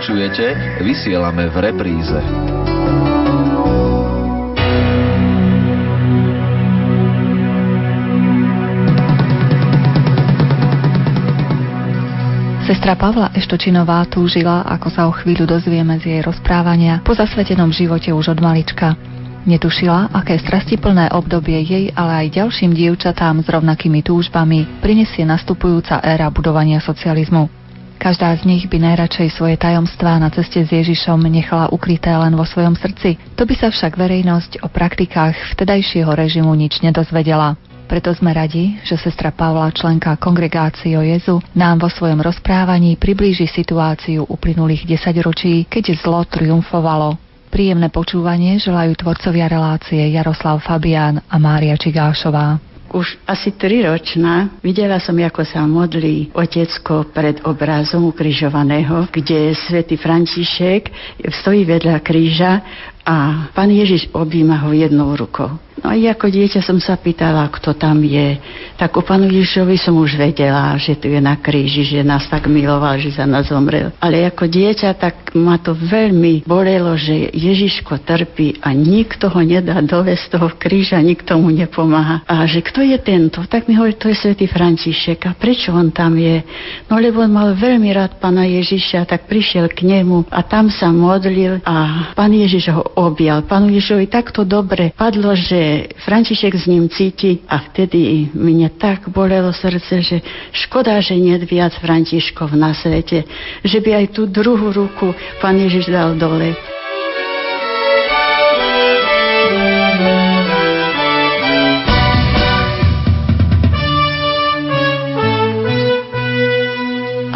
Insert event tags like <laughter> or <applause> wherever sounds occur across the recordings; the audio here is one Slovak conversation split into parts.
vypočujete, vysielame v repríze. Sestra Pavla Eštočinová túžila, ako sa o chvíľu dozvieme z jej rozprávania, po zasvetenom živote už od malička. Netušila, aké strastiplné obdobie jej, ale aj ďalším dievčatám s rovnakými túžbami prinesie nastupujúca éra budovania socializmu. Každá z nich by najradšej svoje tajomstvá na ceste s Ježišom nechala ukryté len vo svojom srdci. To by sa však verejnosť o praktikách vtedajšieho režimu nič nedozvedela. Preto sme radi, že sestra Pavla, členka kongregácie o Jezu, nám vo svojom rozprávaní priblíži situáciu uplynulých desaťročí, keď zlo triumfovalo. Príjemné počúvanie želajú tvorcovia relácie Jaroslav Fabián a Mária Čigášová už asi triročná videla som, ako sa modlí otecko pred obrazom ukrižovaného, kde svätý František stojí vedľa kríža a pán Ježiš objíma ho jednou rukou. No a ako dieťa som sa pýtala, kto tam je. Tak o panu Ježišovi som už vedela, že tu je na kríži, že nás tak miloval, že za nás zomrel. Ale ako dieťa, tak ma to veľmi bolelo, že Ježiško trpí a nikto ho nedá dole z toho kríža, nikto mu nepomáha. A že kto je tento? Tak mi hovorí, to je svätý František. A prečo on tam je? No lebo on mal veľmi rád pána Ježiša, tak prišiel k nemu a tam sa modlil a pán Ježiš ho objal. Pánu Ježišovi takto dobre padlo, že František s ním cíti a vtedy mne tak bolelo srdce, že škoda, že nie viac Františkov na svete, že by aj tú druhú ruku pán Ježiš dal dole.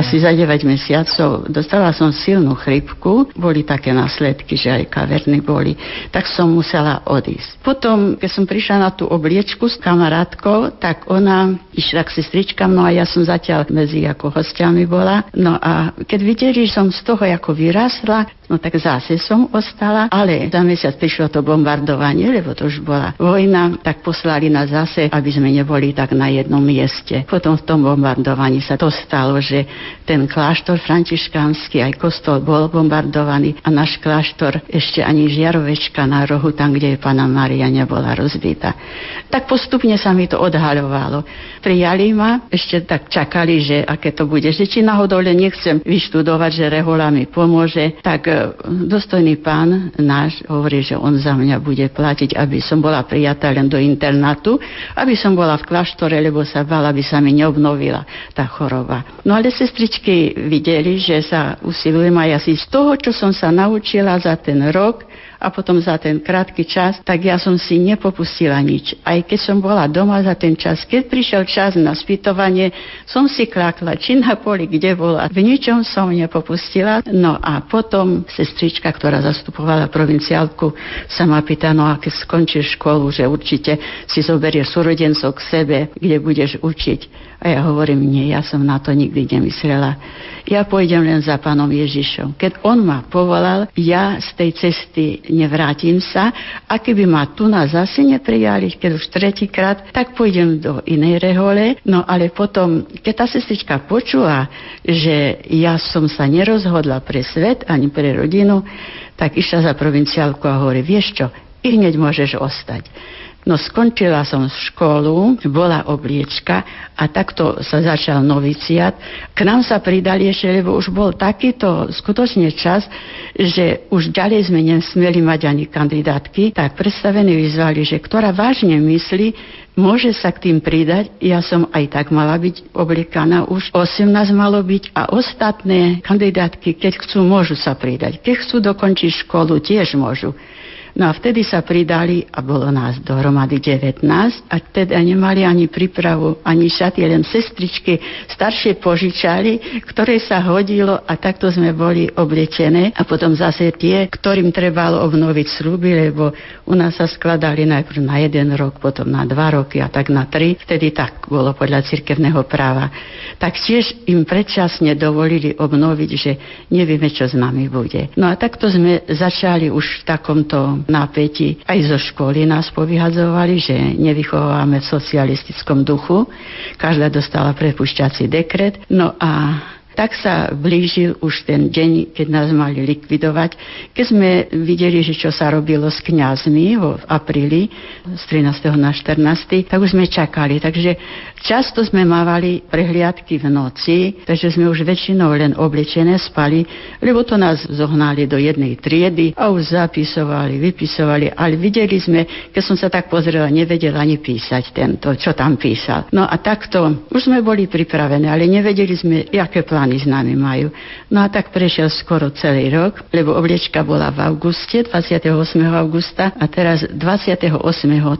Asi za 9 mesiacov dostala som silnú chrypku, boli také následky, že aj kaverny boli, tak som musela odísť. Potom, keď som prišla na tú obliečku s kamarátkou, tak ona išla k sestričkám, no a ja som zatiaľ medzi ako hostiami bola. No a keď videli, že som z toho ako vyrastla, No tak zase som ostala, ale za mesiac prišlo to bombardovanie, lebo to už bola vojna, tak poslali nás zase, aby sme neboli tak na jednom mieste. Potom v tom bombardovaní sa to stalo, že ten kláštor františkánsky, aj kostol bol bombardovaný a náš kláštor ešte ani žiarovečka na rohu, tam, kde je pána Maria, nebola rozbitá. Tak postupne sa mi to odhaľovalo. Prijali ma, ešte tak čakali, že aké to bude, že či náhodou len nechcem vyštudovať, že rehola mi pomôže, tak dostojný pán náš hovorí, že on za mňa bude platiť, aby som bola prijatá len do internátu, aby som bola v kláštore, lebo sa bala, aby sa mi neobnovila tá choroba. No ale sestričky videli, že sa usilujem aj asi z toho, čo som sa naučila za ten rok, a potom za ten krátky čas, tak ja som si nepopustila nič. Aj keď som bola doma za ten čas, keď prišiel čas na spýtovanie, som si klákla, či na poli, kde bola. V ničom som nepopustila. No a potom sestrička, ktorá zastupovala provinciálku, sa ma pýta, no a keď skončíš školu, že určite si zoberieš súrodencov k sebe, kde budeš učiť. A ja hovorím, nie, ja som na to nikdy nemyslela. Ja pôjdem len za pánom Ježišom. Keď on ma povolal, ja z tej cesty nevrátim sa a keby ma tu na zase neprijali, keď už tretíkrát, tak pôjdem do inej rehole. No ale potom, keď tá sestrička počula, že ja som sa nerozhodla pre svet ani pre rodinu, tak išla za provinciálku a hovorí, vieš čo, i hneď môžeš ostať. No skončila som školu, bola obliečka a takto sa začal noviciat. K nám sa pridali ešte, lebo už bol takýto skutočne čas, že už ďalej sme nesmeli mať ani kandidátky, tak predstavení vyzvali, že ktorá vážne myslí, môže sa k tým pridať. Ja som aj tak mala byť obliekaná, už 18 malo byť a ostatné kandidátky, keď chcú, môžu sa pridať. Keď chcú dokončiť školu, tiež môžu. No a vtedy sa pridali a bolo nás dohromady 19 a teda nemali ani prípravu, ani šaty, len sestričky staršie požičali, ktoré sa hodilo a takto sme boli oblečené a potom zase tie, ktorým trebalo obnoviť sľuby, lebo u nás sa skladali najprv na jeden rok, potom na dva roky a tak na tri. Vtedy tak bolo podľa cirkevného práva. Tak tiež im predčasne dovolili obnoviť, že nevieme, čo s nami bude. No a takto sme začali už v takomto napätí. Aj zo školy nás povyhadzovali, že nevychováme v socialistickom duchu. Každá dostala prepušťací dekret. No a Tak sa blížil už ten deň, keď nás mali likvidovať. Keď sme videli, že čo sa robilo s kňazmi v apríli z 13. na 14., tak už sme čakali. Takže často sme mávali prehliadky v noci, takže sme už väčšinou len oblečené spali, lebo to nás zohnali do jednej triedy a už zapisovali, vypisovali, ale videli sme, keď som sa tak pozrela, nevedela ani písať tento, čo tam písal. No a takto už sme boli pripravené, ale nevedeli sme, aké plány s nami majú. No a tak prešiel skoro celý rok, lebo obliečka bola v auguste, 28. augusta a teraz 28.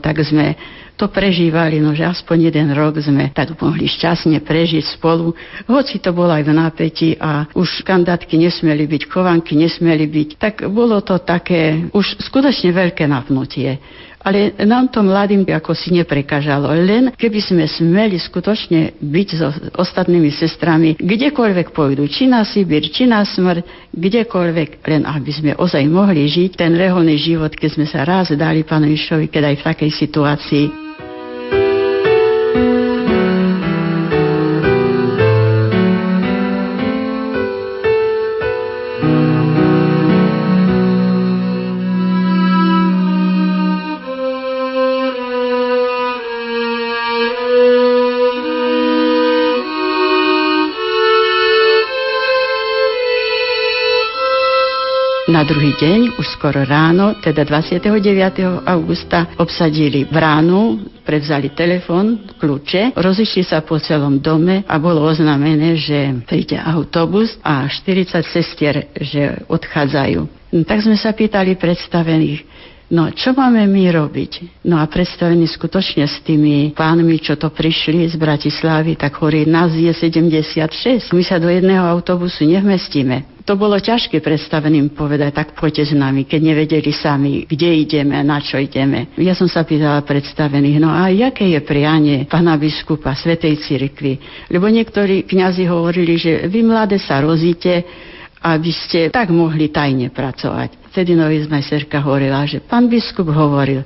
tak sme to prežívali, no že aspoň jeden rok sme tak mohli šťastne prežiť spolu, hoci to bolo aj v napätí a už kandátky nesmeli byť, kovanky nesmeli byť, tak bolo to také už skutočne veľké napnutie. Ale nám to mladým ako si neprekážalo. Len keby sme smeli skutočne byť so ostatnými sestrami, kdekoľvek pôjdu, či na Sibír, či na smrť, kdekoľvek, len aby sme ozaj mohli žiť ten reholný život, keď sme sa raz dali Pánu Išovi, keď aj v takej situácii. Druhý deň, už skoro ráno, teda 29. augusta, obsadili bránu, prevzali telefon, kľúče, rozišli sa po celom dome a bolo oznamené, že príde autobus a 40 sestier, že odchádzajú. No, tak sme sa pýtali predstavených, No, čo máme my robiť? No a predstavení skutočne s tými pánmi, čo to prišli z Bratislavy, tak hovorí, nás je 76. My sa do jedného autobusu nevmestíme. To bolo ťažké predstaveným povedať, tak poďte s nami, keď nevedeli sami, kde ideme, na čo ideme. Ja som sa pýtala predstavených, no a aké je prianie pána biskupa Svetej Cirkvi? Lebo niektorí kňazi hovorili, že vy mladé sa rozíte, aby ste tak mohli tajne pracovať. Vtedy novizmajserka hovorila, že pán biskup hovoril,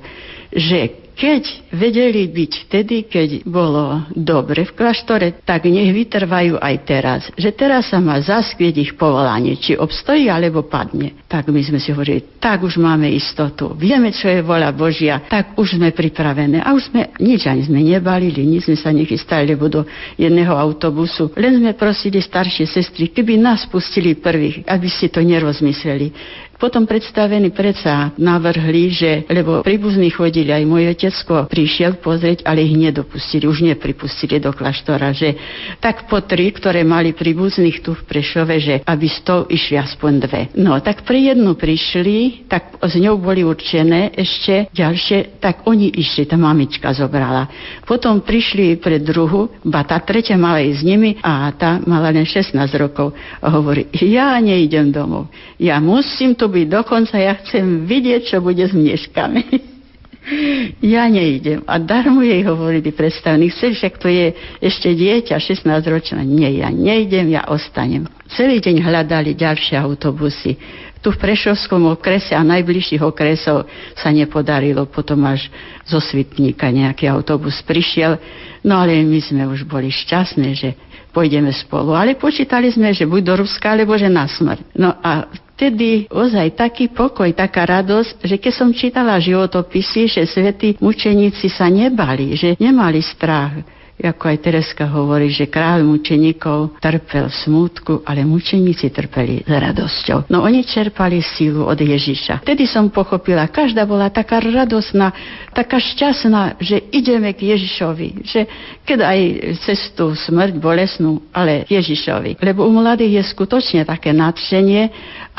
že keď vedeli byť vtedy, keď bolo dobre v kláštore, tak nech vytrvajú aj teraz. Že teraz sa má zaskvieť ich povolanie, či obstojí alebo padne. Tak my sme si hovorili, tak už máme istotu. Vieme, čo je vola Božia, tak už sme pripravené. A už sme nič ani sme nebalili, nič sme sa nechystali, do jedného autobusu. Len sme prosili staršie sestry, keby nás pustili prvých, aby si to nerozmysleli. Potom predstavení predsa navrhli, že, lebo príbuzní chodili, aj môj otecko prišiel pozrieť, ale ich nedopustili, už nepripustili do kláštora, že tak po tri, ktoré mali príbuzných tu v Prešove, že aby z toho išli aspoň dve. No, tak pri jednu prišli, tak s ňou boli určené ešte ďalšie, tak oni išli, tá mamička zobrala. Potom prišli pre druhu, ba tá tretia mala ísť s nimi a tá mala len 16 rokov. A hovorí, ja neidem domov, ja musím tu byť dokonca, ja chcem vidieť, čo bude s mnieškami. <laughs> ja neidem. A darmo jej hovorili predstavní, chceš, však to je ešte dieťa, 16 ročná. Nie, ja neidem, ja ostanem. Celý deň hľadali ďalšie autobusy. Tu v Prešovskom okrese a najbližších okresov sa nepodarilo. Potom až zo Svitníka nejaký autobus prišiel. No ale my sme už boli šťastné, že pôjdeme spolu. Ale počítali sme, že buď do Ruska, alebo že na smrť. No a vtedy ozaj taký pokoj, taká radosť, že keď som čítala životopisy, že svätí mučeníci sa nebali, že nemali strach ako aj Tereska hovorí, že kráľ mučeníkov trpel v smútku, ale mučeníci trpeli s radosťou. No oni čerpali sílu od Ježiša. Vtedy som pochopila, každá bola taká radosná, taká šťastná, že ideme k Ježišovi. Že keď aj cestu smrť bolesnú, ale Ježišovi. Lebo u mladých je skutočne také nadšenie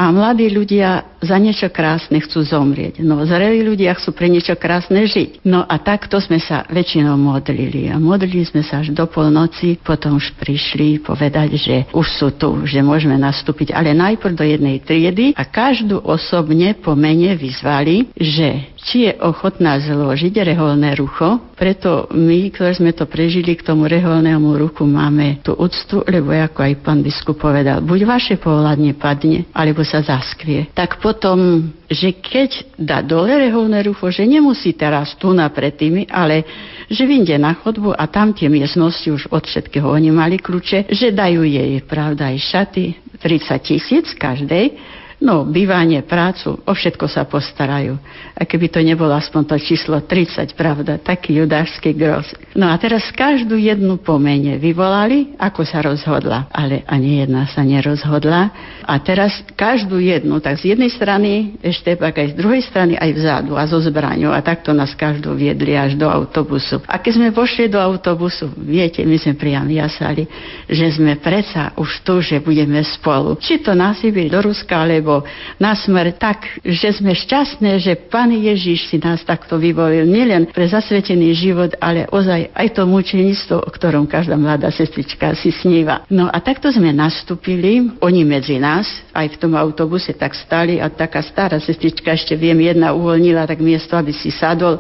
a mladí ľudia za niečo krásne chcú zomrieť. No zrelí ľudia chcú pre niečo krásne žiť. No a takto sme sa väčšinou modlili. A modlili sme sa až do polnoci, potom už prišli povedať, že už sú tu, že môžeme nastúpiť, ale najprv do jednej triedy a každú osobne po mene vyzvali, že či je ochotná zložiť reholné rucho preto my, ktorí sme to prežili k tomu reholnému ruchu, máme tú úctu, lebo ako aj pán biskup povedal, buď vaše pohľadne padne, alebo sa zaskvie. Tak potom, že keď dá dole reholné rucho, že nemusí teraz tu na pred tými, ale že vyjde na chodbu a tam tie miestnosti už od všetkého oni mali kľúče, že dajú jej, pravda, aj šaty, 30 tisíc každej, No, bývanie, prácu, o všetko sa postarajú. A keby to nebolo aspoň to číslo 30, pravda, taký judášsky gros. No a teraz každú jednu pomene vyvolali, ako sa rozhodla. Ale ani jedna sa nerozhodla. A teraz každú jednu, tak z jednej strany ešte pak aj z druhej strany aj vzadu a zo zbraňou. A takto nás každú viedli až do autobusu. A keď sme pošli do autobusu, viete, my sme priam jasali, že sme predsa už tu, že budeme spolu. Či to Sibir, do Ruska, alebo alebo na smrť tak, že sme šťastné, že Pán Ježiš si nás takto vyvolil nielen pre zasvetený život, ale ozaj aj to mučenictvo, o ktorom každá mladá sestrička si sníva. No a takto sme nastúpili, oni medzi nás, aj v tom autobuse tak stali a taká stará sestrička, ešte viem, jedna uvoľnila tak miesto, aby si sadol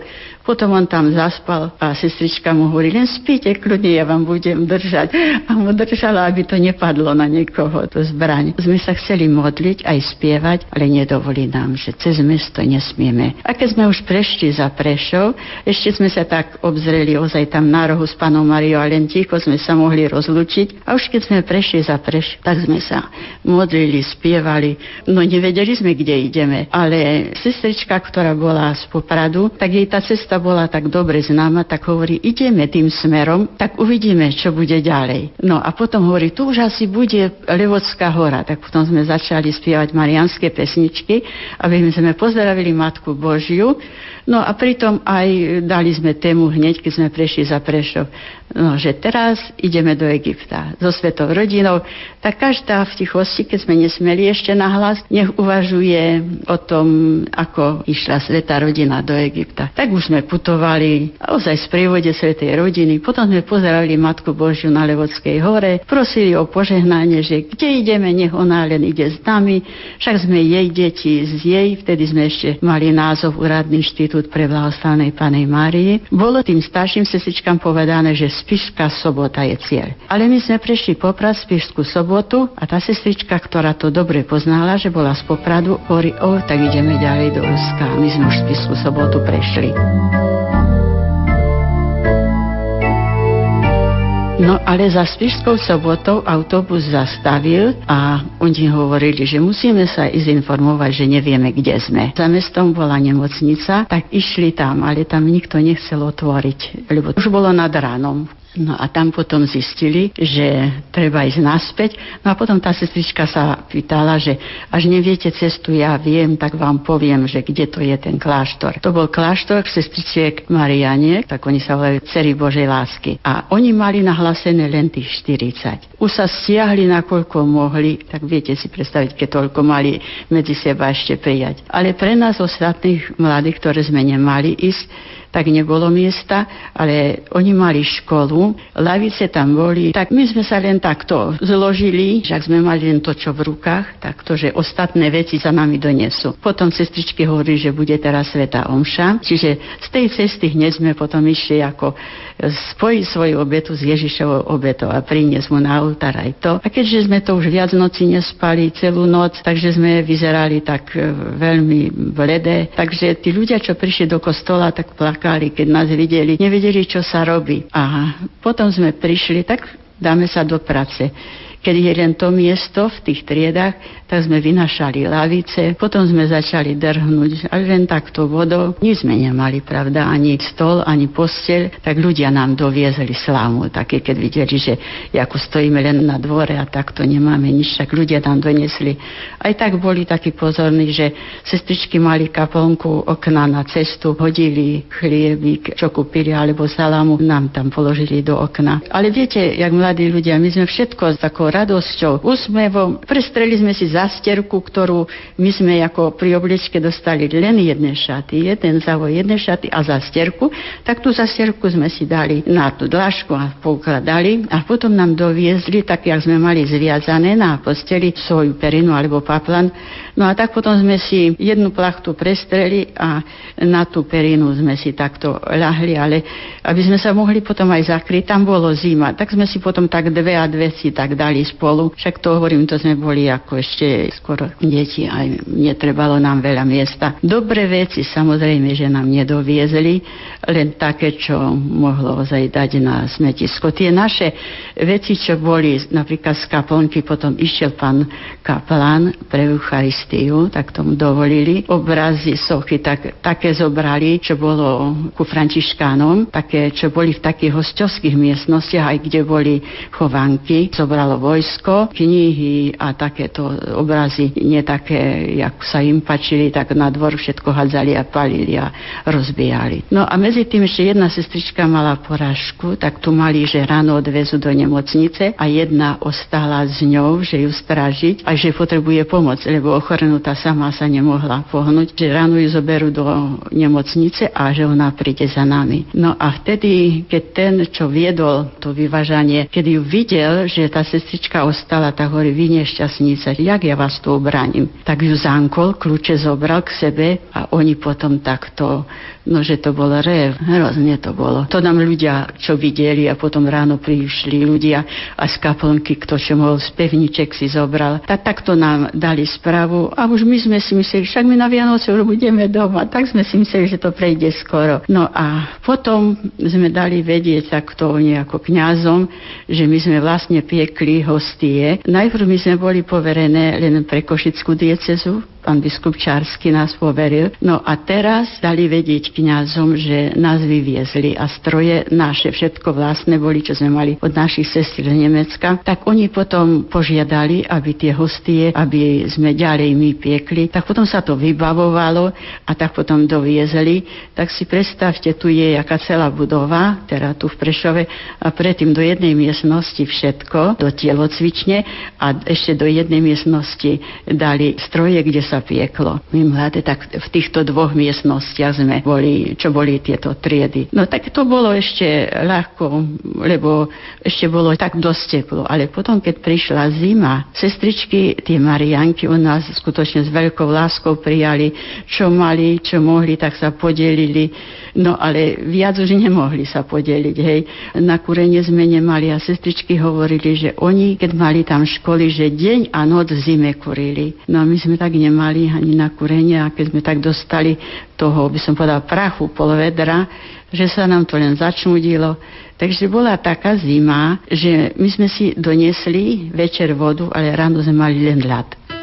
potom on tam zaspal a sestrička mu hovorí, len spíte kľudne, ja vám budem držať. A mu držala, aby to nepadlo na niekoho, to zbraň. Sme sa chceli modliť, aj spievať, ale nedovolí nám, že cez mesto nesmieme. A keď sme už prešli za Prešov, ešte sme sa tak obzreli ozaj tam na rohu s panom Mariou a len ticho sme sa mohli rozlučiť. A už keď sme prešli za Prešov, tak sme sa modlili, spievali. No nevedeli sme, kde ideme, ale sestrička, ktorá bola z Popradu, tak jej tá cesta bola tak dobre známa, tak hovorí, ideme tým smerom, tak uvidíme, čo bude ďalej. No a potom hovorí, tu už asi bude Levodská hora. Tak potom sme začali spievať marianské pesničky, aby sme pozdravili Matku Božiu. No a pritom aj dali sme tému hneď, keď sme prešli za Prešov. No, že teraz ideme do Egypta so svetou rodinou, tak každá v tichosti, keď sme nesmeli ešte nahlas, nech uvažuje o tom, ako išla sveta rodina do Egypta. Tak už sme putovali, ozaj z prievode svetej rodiny, potom sme pozerali Matku Božiu na Levodskej hore, prosili o požehnanie, že kde ideme, nech ona len ide s nami, však sme jej deti z jej, vtedy sme ešte mali názov Úradný inštitút pre blahoslavenej Panej Márii. Bolo tým starším sestičkám povedané, že Spišská sobota je cieľ. Ale my sme prešli Poprad Spišskú sobotu a tá sestrička, ktorá to dobre poznala, že bola z Popradu, hovorí, o, tak ideme ďalej do Ruska. My sme už Spišskú sobotu prešli. No ale za Spišskou sobotou autobus zastavil a oni hovorili, že musíme sa ísť informovať, že nevieme, kde sme. Za mestom bola nemocnica, tak išli tam, ale tam nikto nechcel otvoriť, lebo už bolo nad ránom. No a tam potom zistili, že treba ísť naspäť. No a potom tá sestrička sa pýtala, že až neviete cestu, ja viem, tak vám poviem, že kde to je ten kláštor. To bol kláštor sestričiek Marianie, tak oni sa volajú Cery Božej lásky. A oni mali nahlasené len tých 40. Už sa stiahli nakoľko mohli, tak viete si predstaviť, keď toľko mali medzi seba ešte prijať. Ale pre nás ostatných mladých, ktoré sme nemali ísť, tak nebolo miesta, ale oni mali školu, lavice tam boli, tak my sme sa len takto zložili, že ak sme mali len to, čo v rukách, tak to, že ostatné veci za nami donesú. Potom sestričky hovorí, že bude teraz Sveta Omša, čiže z tej cesty hneď sme potom išli ako spojiť svoju obetu s Ježišovou obetou a priniesť mu na oltár aj to. A keďže sme to už viac noci nespali celú noc, takže sme vyzerali tak e, veľmi bledé, takže tí ľudia, čo prišli do kostola, tak plakali keď nás videli, nevedeli, čo sa robí. A potom sme prišli, tak dáme sa do práce. Keď je len to miesto v tých triedách, tak sme vynašali lavice, potom sme začali drhnúť, ale len takto vodou. Nič sme nemali, pravda, ani stol, ani posteľ, tak ľudia nám doviezli slámu, také keď videli, že ako stojíme len na dvore a takto nemáme nič, tak ľudia nám donesli. Aj tak boli takí pozorní, že sestričky mali kaplnku, okna na cestu, hodili chliebík, čo kúpili, alebo salamu, nám tam položili do okna. Ale viete, jak mladí ľudia, my sme všetko takou radosťou, úsmevom. Prestreli sme si zastierku, ktorú my sme ako pri obliečke dostali len jedné šaty, jeden závoj, jedné šaty a zastierku, tak tú zastierku sme si dali na tú dlažku a poukladali a potom nám doviezli, tak jak sme mali zviazané na posteli svoju perinu alebo paplan. No a tak potom sme si jednu plachtu prestreli a na tú perinu sme si takto ľahli, ale aby sme sa mohli potom aj zakryť, tam bolo zima, tak sme si potom tak dve a dve si tak dali spolu. Však to hovorím, to sme boli ako ešte skoro deti, aj netrebalo nám veľa miesta. Dobré veci samozrejme, že nám nedoviezli, len také, čo mohlo ozaj dať na smetisko. Tie naše veci, čo boli napríklad z kaplnky, potom išiel pán kaplán pre Eucharistiu, tak tomu dovolili. Obrazy, sochy, tak, také zobrali, čo bolo ku františkánom, také, čo boli v takých hostovských miestnostiach, aj kde boli chovanky. Zobralo vojsko, knihy a takéto obrazy, nie také, jak sa im pačili, tak na dvor všetko hadzali a palili a rozbijali. No a medzi tým ešte jedna sestrička mala porážku, tak tu mali, že ráno odvezu do nemocnice a jedna ostala s ňou, že ju strážiť a že potrebuje pomoc, lebo ochorenutá sama sa nemohla pohnúť, že ráno ju zoberú do nemocnice a že ona príde za nami. No a vtedy, keď ten, čo viedol to vyvažanie, keď ju videl, že tá sestrička ostala, tak hovorí, vy nešťastníca, jak ja vás tu obránim. Tak ju zankol, kľúče zobral k sebe a oni potom takto No, že to bol rev, hrozne to bolo. To nám ľudia, čo videli a potom ráno prišli ľudia a z kaplnky, kto čo mohol z pevniček si zobral. Tak takto nám dali správu a už my sme si mysleli, však my na Vianoce už budeme doma. Tak sme si mysleli, že to prejde skoro. No a potom sme dali vedieť takto nejako kňazom, že my sme vlastne piekli hostie. Najprv my sme boli poverené len pre Košickú diecezu, pán biskup Čársky nás poveril. No a teraz dali vedieť kňazom, že nás vyviezli a stroje naše, všetko vlastné boli, čo sme mali od našich sestier z Nemecka. Tak oni potom požiadali, aby tie hostie, aby sme ďalej my piekli. Tak potom sa to vybavovalo a tak potom doviezli. Tak si predstavte, tu je jaká celá budova, teda tu v Prešove a predtým do jednej miestnosti všetko, do tielocvične a ešte do jednej miestnosti dali stroje, kde sa pieklo. My mladé, tak v týchto dvoch miestnostiach sme boli, čo boli tieto triedy. No tak to bolo ešte ľahko, lebo ešte bolo tak dosť teplo. Ale potom, keď prišla zima, sestričky, tie Marianky u nás skutočne s veľkou láskou prijali, čo mali, čo mohli, tak sa podelili. No ale viac už nemohli sa podeliť, hej. Na kurenie sme nemali a sestričky hovorili, že oni, keď mali tam školy, že deň a noc v zime kurili. No a my sme tak nemali ani na kurenie a keď sme tak dostali toho, by som povedal, prachu pol vedra, že sa nám to len začnudilo. Takže bola taká zima, že my sme si doniesli večer vodu, ale ráno sme mali len ľad.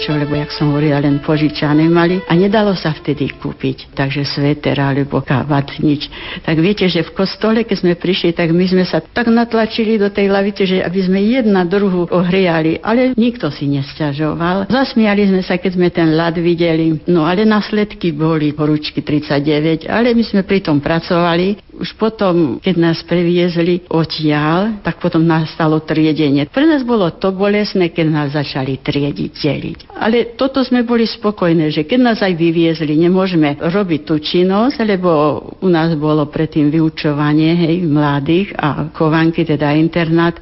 Tiež nemali čo, lebo jak som hovorila, len požičané mali a nedalo sa vtedy kúpiť. Takže sveter alebo kávat, nič. Tak viete, že v kostole, keď sme prišli, tak my sme sa tak natlačili do tej lavice, že aby sme jedna druhu ohriali, ale nikto si nesťažoval. Zasmiali sme sa, keď sme ten ľad videli. No ale následky boli poručky 39, ale my sme pri tom pracovali už potom, keď nás previezli odtiaľ, tak potom nastalo triedenie. Pre nás bolo to bolesné, keď nás začali triediť, deliť. Ale toto sme boli spokojné, že keď nás aj vyviezli, nemôžeme robiť tú činnosť, lebo u nás bolo predtým vyučovanie hej, mladých a kovanky, teda internát,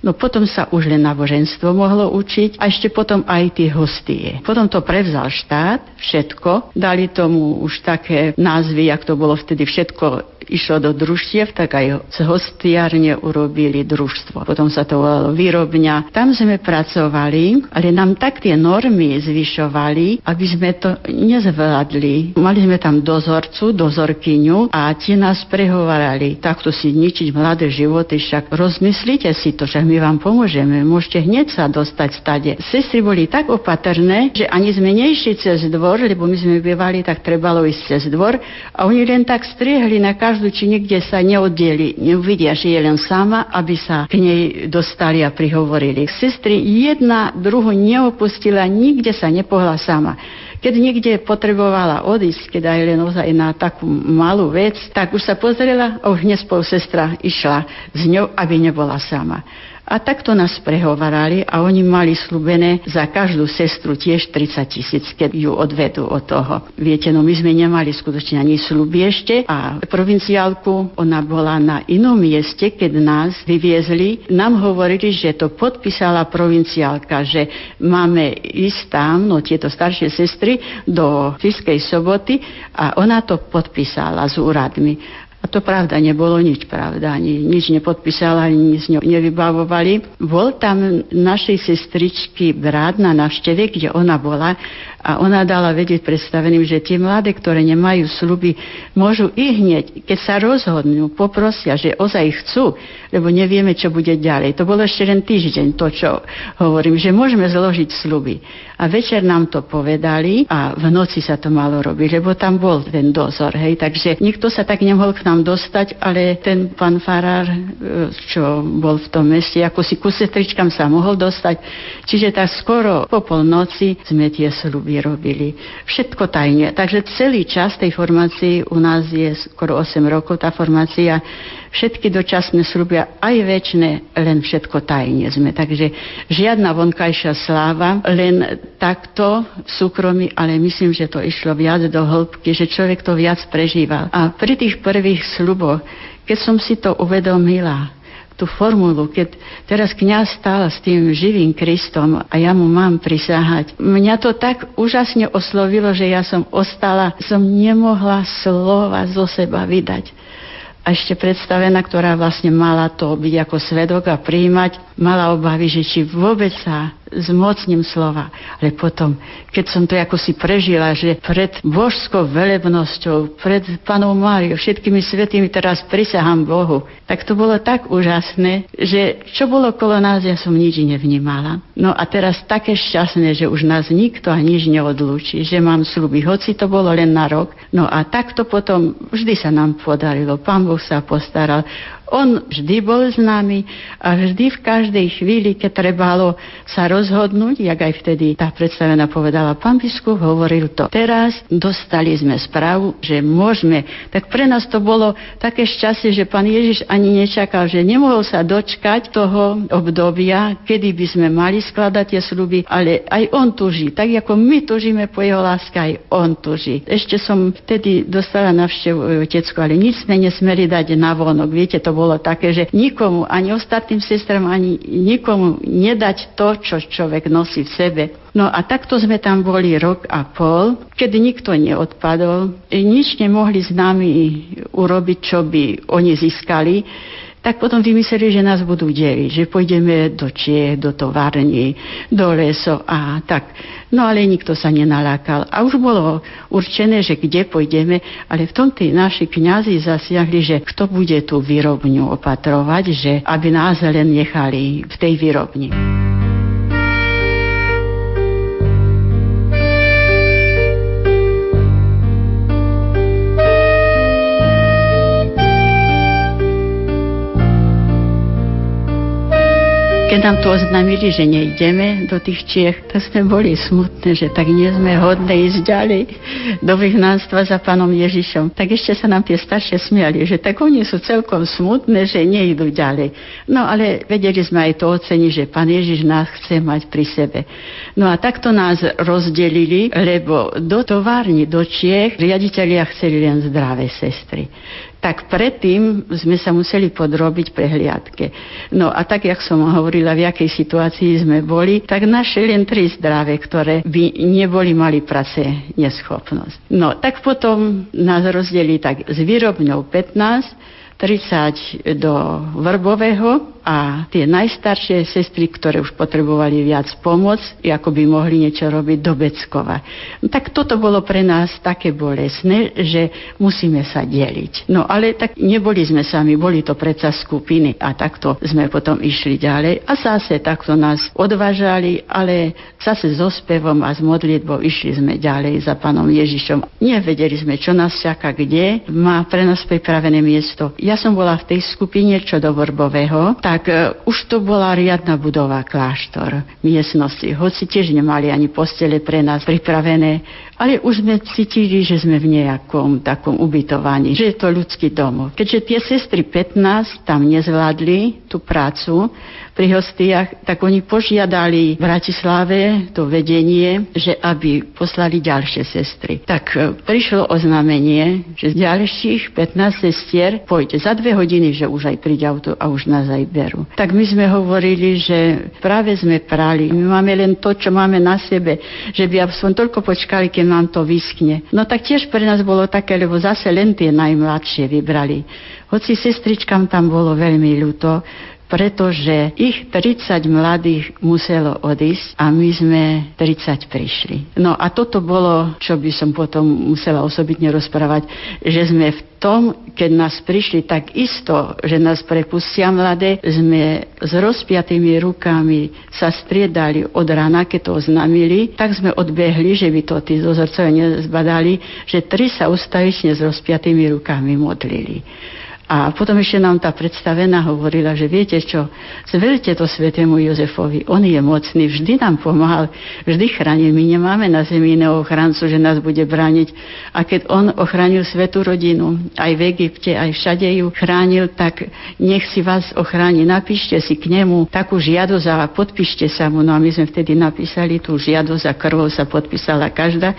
No potom sa už len náboženstvo mohlo učiť a ešte potom aj tie hostie. Potom to prevzal štát, všetko, dali tomu už také názvy, jak to bolo vtedy všetko išlo do družstiev, tak aj z hostiárne urobili družstvo. Potom sa to volalo výrobňa. Tam sme pracovali, ale nám tak tie normy zvyšovali, aby sme to nezvládli. Mali sme tam dozorcu, dozorkyňu a tie nás prehovarali. Takto si ničiť mladé životy, však rozmyslite si to, že my vám pomôžeme. Môžete hneď sa dostať stade. Sestry boli tak opatrné, že ani sme nešli cez dvor, lebo my sme bývali, tak trebalo ísť cez dvor a oni len tak striehli na každú, či niekde sa neoddieli, neuvidia, že je len sama, aby sa k nej dostali a prihovorili. Sestry jedna druhu neopustila, nikde sa nepohla sama. Keď niekde potrebovala odísť, keď aj len ozaj na takú malú vec, tak už sa pozrela už hneď spolu sestra išla s ňou, aby nebola sama. A takto nás prehovarali a oni mali slúbené za každú sestru tiež 30 tisíc, keď ju odvedú od toho. Viete, no my sme nemali skutočne ani sluby ešte a provinciálku, ona bola na inom mieste, keď nás vyviezli. Nám hovorili, že to podpísala provinciálka, že máme ísť tam, no tieto staršie sestry, do Fiskej soboty a ona to podpísala s úradmi. To pravda, nebolo nič pravda, ani nič nepodpísala, ani nič nevybavovali. Bol tam našej sestričky brat na návšteve, kde ona bola a ona dala vedieť predstaveným, že tie mladé, ktoré nemajú sluby, môžu i hneď, keď sa rozhodnú, poprosia, že ozaj chcú, lebo nevieme, čo bude ďalej. To bolo ešte len týždeň, to, čo hovorím, že môžeme zložiť sluby. A večer nám to povedali a v noci sa to malo robiť, lebo tam bol ten dozor, hej, takže nikto sa tak nemohol k nám dostať, ale ten pán farár, e, čo bol v tom meste, ako si ku sestričkám sa mohol dostať, čiže tak skoro po polnoci sme tie sluby vyrobili. Všetko tajne. Takže celý čas tej formácii u nás je skoro 8 rokov tá formácia. Všetky dočasné slubia, aj väčšie, len všetko tajne sme. Takže žiadna vonkajšia sláva, len takto v súkromí, ale myslím, že to išlo viac do hĺbky, že človek to viac prežíval. A pri tých prvých sluboch, keď som si to uvedomila, tú formulu, keď teraz kňaz stál s tým živým Kristom a ja mu mám prisahať. Mňa to tak úžasne oslovilo, že ja som ostala, som nemohla slova zo seba vydať. A ešte predstavená, ktorá vlastne mala to byť ako svedok a príjmať, mala obavy, že či vôbec sa zmocním slova. Ale potom, keď som to ako si prežila, že pred božskou velebnosťou, pred panou Máriou, všetkými svetými teraz prisahám Bohu, tak to bolo tak úžasné, že čo bolo kolo nás, ja som nič nevnímala. No a teraz také šťastné, že už nás nikto a nič neodlúči, že mám sluby, hoci to bolo len na rok. No a takto potom vždy sa nám podarilo. Pán Boh sa postaral. On vždy bol s nami a vždy v každej chvíli, keď trebalo sa rozhodnúť, jak aj vtedy tá predstavená povedala, pán biskup hovoril to. Teraz dostali sme správu, že môžeme. Tak pre nás to bolo také šťastie, že pán Ježiš ani nečakal, že nemohol sa dočkať toho obdobia, kedy by sme mali skladať tie sluby, ale aj on tuží. Tak ako my tužíme po jeho láske, aj on tuží. Ešte som vtedy dostala navštevu otecku, ale nič sme nesmeli dať na vonok. Viete, to bolo také, že nikomu, ani ostatným sestram, ani nikomu nedať to, čo človek nosí v sebe. No a takto sme tam boli rok a pol, keď nikto neodpadol, nič nemohli s nami urobiť, čo by oni získali tak potom vymysleli, že nás budú deliť, že pôjdeme do Čiech, do tovární, do lesov a tak. No ale nikto sa nenalákal. A už bolo určené, že kde pôjdeme, ale v tom tí naši kňazi zasiahli, že kto bude tú výrobňu opatrovať, že aby nás len nechali v tej výrobni. Keď nám to oznámili, že nejdeme do tých Čiech, tak sme boli smutné, že tak nie sme hodné ísť ďalej do vyhnanstva za pánom Ježišom. Tak ešte sa nám tie staršie smiali, že tak oni sú celkom smutné, že nejdú ďalej. No ale vedeli sme aj to oceniť, že pán Ježiš nás chce mať pri sebe. No a takto nás rozdelili, lebo do továrny, do Čiech riaditeľia chceli len zdravé sestry. Tak predtým sme sa museli podrobiť prehliadke. No a tak, jak som hovorila, v akej situácii sme boli, tak naše len tri zdravé, ktoré by neboli mali práce neschopnosť. No tak potom nás rozdeli tak s výrobňou 15, 30 do Vrbového a tie najstaršie sestry, ktoré už potrebovali viac pomoc, ako by mohli niečo robiť do Beckova. No, tak toto bolo pre nás také bolesné, že musíme sa deliť. No ale tak neboli sme sami, boli to predsa skupiny a takto sme potom išli ďalej a zase takto nás odvážali, ale zase so spevom a s modlitbou išli sme ďalej za pánom Ježišom. Nevedeli sme, čo nás čaká, kde. Má pre nás pripravené miesto. Ja som bola v tej skupine čo do Vorbového, tak uh, už to bola riadna budova kláštor miestnosti. Hoci tiež nemali ani postele pre nás pripravené, ale už sme cítili, že sme v nejakom takom ubytovaní, že je to ľudský domov. Keďže tie sestry 15 tam nezvládli tú prácu, pri hostiach, tak oni požiadali v Bratislave to vedenie, že aby poslali ďalšie sestry. Tak e, prišlo oznámenie, že z ďalších 15 sestier pôjde za dve hodiny, že už aj príde auto a už nás aj berú. Tak my sme hovorili, že práve sme prali, my máme len to, čo máme na sebe, že by aspoň toľko počkali, keď nám to vyskne. No tak tiež pre nás bolo také, lebo zase len tie najmladšie vybrali. Hoci sestričkám tam bolo veľmi ľúto, pretože ich 30 mladých muselo odísť a my sme 30 prišli. No a toto bolo, čo by som potom musela osobitne rozprávať, že sme v tom, keď nás prišli tak isto, že nás prepustia mladé, sme s rozpiatými rukami sa striedali od rána, keď to oznámili, tak sme odbehli, že by to tí dozorcovia nezbadali, že tri sa ustavične s rozpiatými rukami modlili. A potom ešte nám tá predstavená hovorila, že viete čo, zverte to svetému Jozefovi, on je mocný, vždy nám pomáhal, vždy chránil. My nemáme na zemi iného ochrancu, že nás bude brániť. A keď on ochránil svetú rodinu, aj v Egypte, aj všade ju chránil, tak nech si vás ochráni. Napíšte si k nemu takú žiadosť a podpíšte sa mu. No a my sme vtedy napísali tú žiadosť a krvou sa podpísala každá.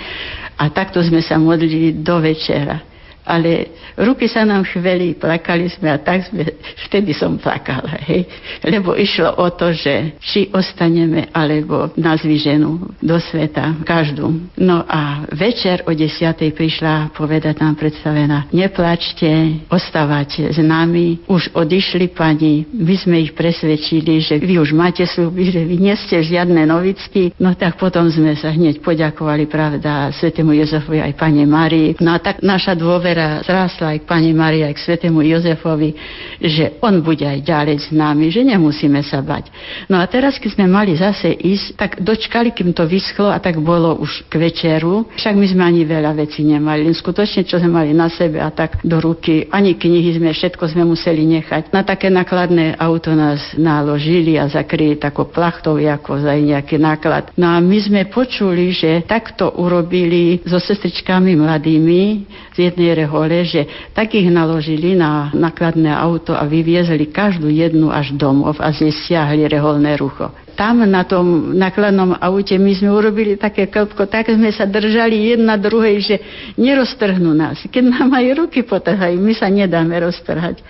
A takto sme sa modlili do večera ale ruky sa nám chveli, plakali sme a tak sme, vtedy som plakala, hej. Lebo išlo o to, že či ostaneme, alebo nás vyženú do sveta, každú. No a večer o desiatej prišla povedať nám predstavená, neplačte, ostávate s nami, už odišli pani, my sme ich presvedčili, že vy už máte sluby, že vy nie ste žiadne novicky, no tak potom sme sa hneď poďakovali, pravda, svetému Jozefovi aj pani Marii. No a tak naša dôvera dôvera zrastla aj k pani Marii, aj k svetému Jozefovi, že on bude aj ďalej s nami, že nemusíme sa bať. No a teraz, keď sme mali zase ísť, tak dočkali, kým to vyschlo a tak bolo už k večeru. Však my sme ani veľa vecí nemali, len skutočne, čo sme mali na sebe a tak do ruky. Ani knihy sme, všetko sme museli nechať. Na také nakladné auto nás naložili a zakryli takou plachtou, ako za nejaký náklad. No a my sme počuli, že takto urobili so sestričkami mladými z jednej hore, že tak naložili na nakladné auto a vyviezli každú jednu až domov a stiahli reholné rucho tam na tom nakladnom aute my sme urobili také klpko, tak sme sa držali jedna druhej, že neroztrhnú nás. Keď nám aj ruky potrhajú, my sa nedáme roztrhať.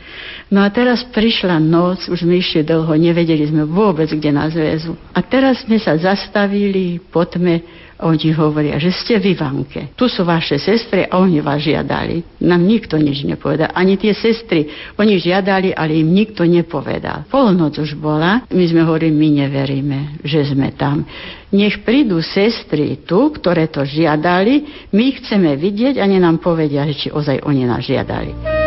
No a teraz prišla noc, už sme išli dlho, nevedeli sme vôbec, kde nás väzu. A teraz sme sa zastavili po tme oni hovoria, že ste v Ivanke. Tu sú vaše sestry a oni vás žiadali. Nám nikto nič nepovedal. Ani tie sestry. Oni žiadali, ale im nikto nepovedal. Polnoc už bola. My sme hovorili, my neveríme, že sme tam. Nech prídu sestry tu, ktoré to žiadali. My chceme vidieť a ne nám povedia, či ozaj oni nás žiadali.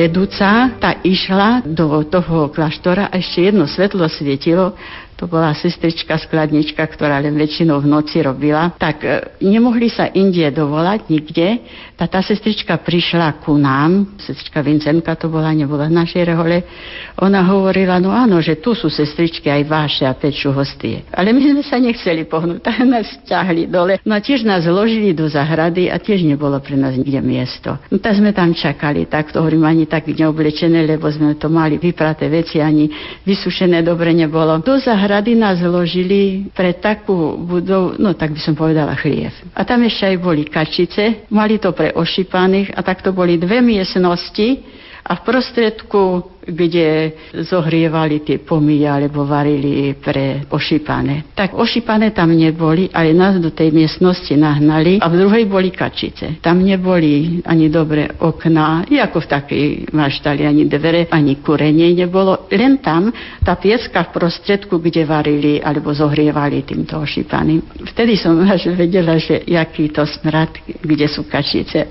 Vedúca, tá išla do toho kláštora a ešte jedno svetlo svietilo, to bola sestrička skladnička, ktorá len väčšinou v noci robila, tak e, nemohli sa Indie dovolať nikde. Tá, tá sestrička prišla ku nám, sestrička Vincentka to bola, nebola v našej rehole. Ona hovorila, no áno, že tu sú sestričky aj vaše a pečú hostie. Ale my sme sa nechceli pohnúť, tak nás ťahli dole. No a tiež nás zložili do zahrady a tiež nebolo pre nás nikde miesto. No tak sme tam čakali, tak to hovorím ani tak neoblečené, lebo sme to mali vypraté veci, ani vysušené dobre nebolo. Do zahrady hrady nás zložili pre takú budovu, no tak by som povedala chliev. A tam ešte aj boli kačice, mali to pre ošípaných a tak to boli dve miestnosti a v prostredku kde zohrievali tie pomy alebo varili pre ošípané. Tak ošípané tam neboli, ale nás do tej miestnosti nahnali a v druhej boli kačice. Tam neboli ani dobre okná, ako v takej maštali, ani dvere, ani kurenie nebolo. Len tam tá pieska v prostredku, kde varili alebo zohrievali týmto ošípaným. Vtedy som až vedela, že jaký to smrad, kde sú kačice.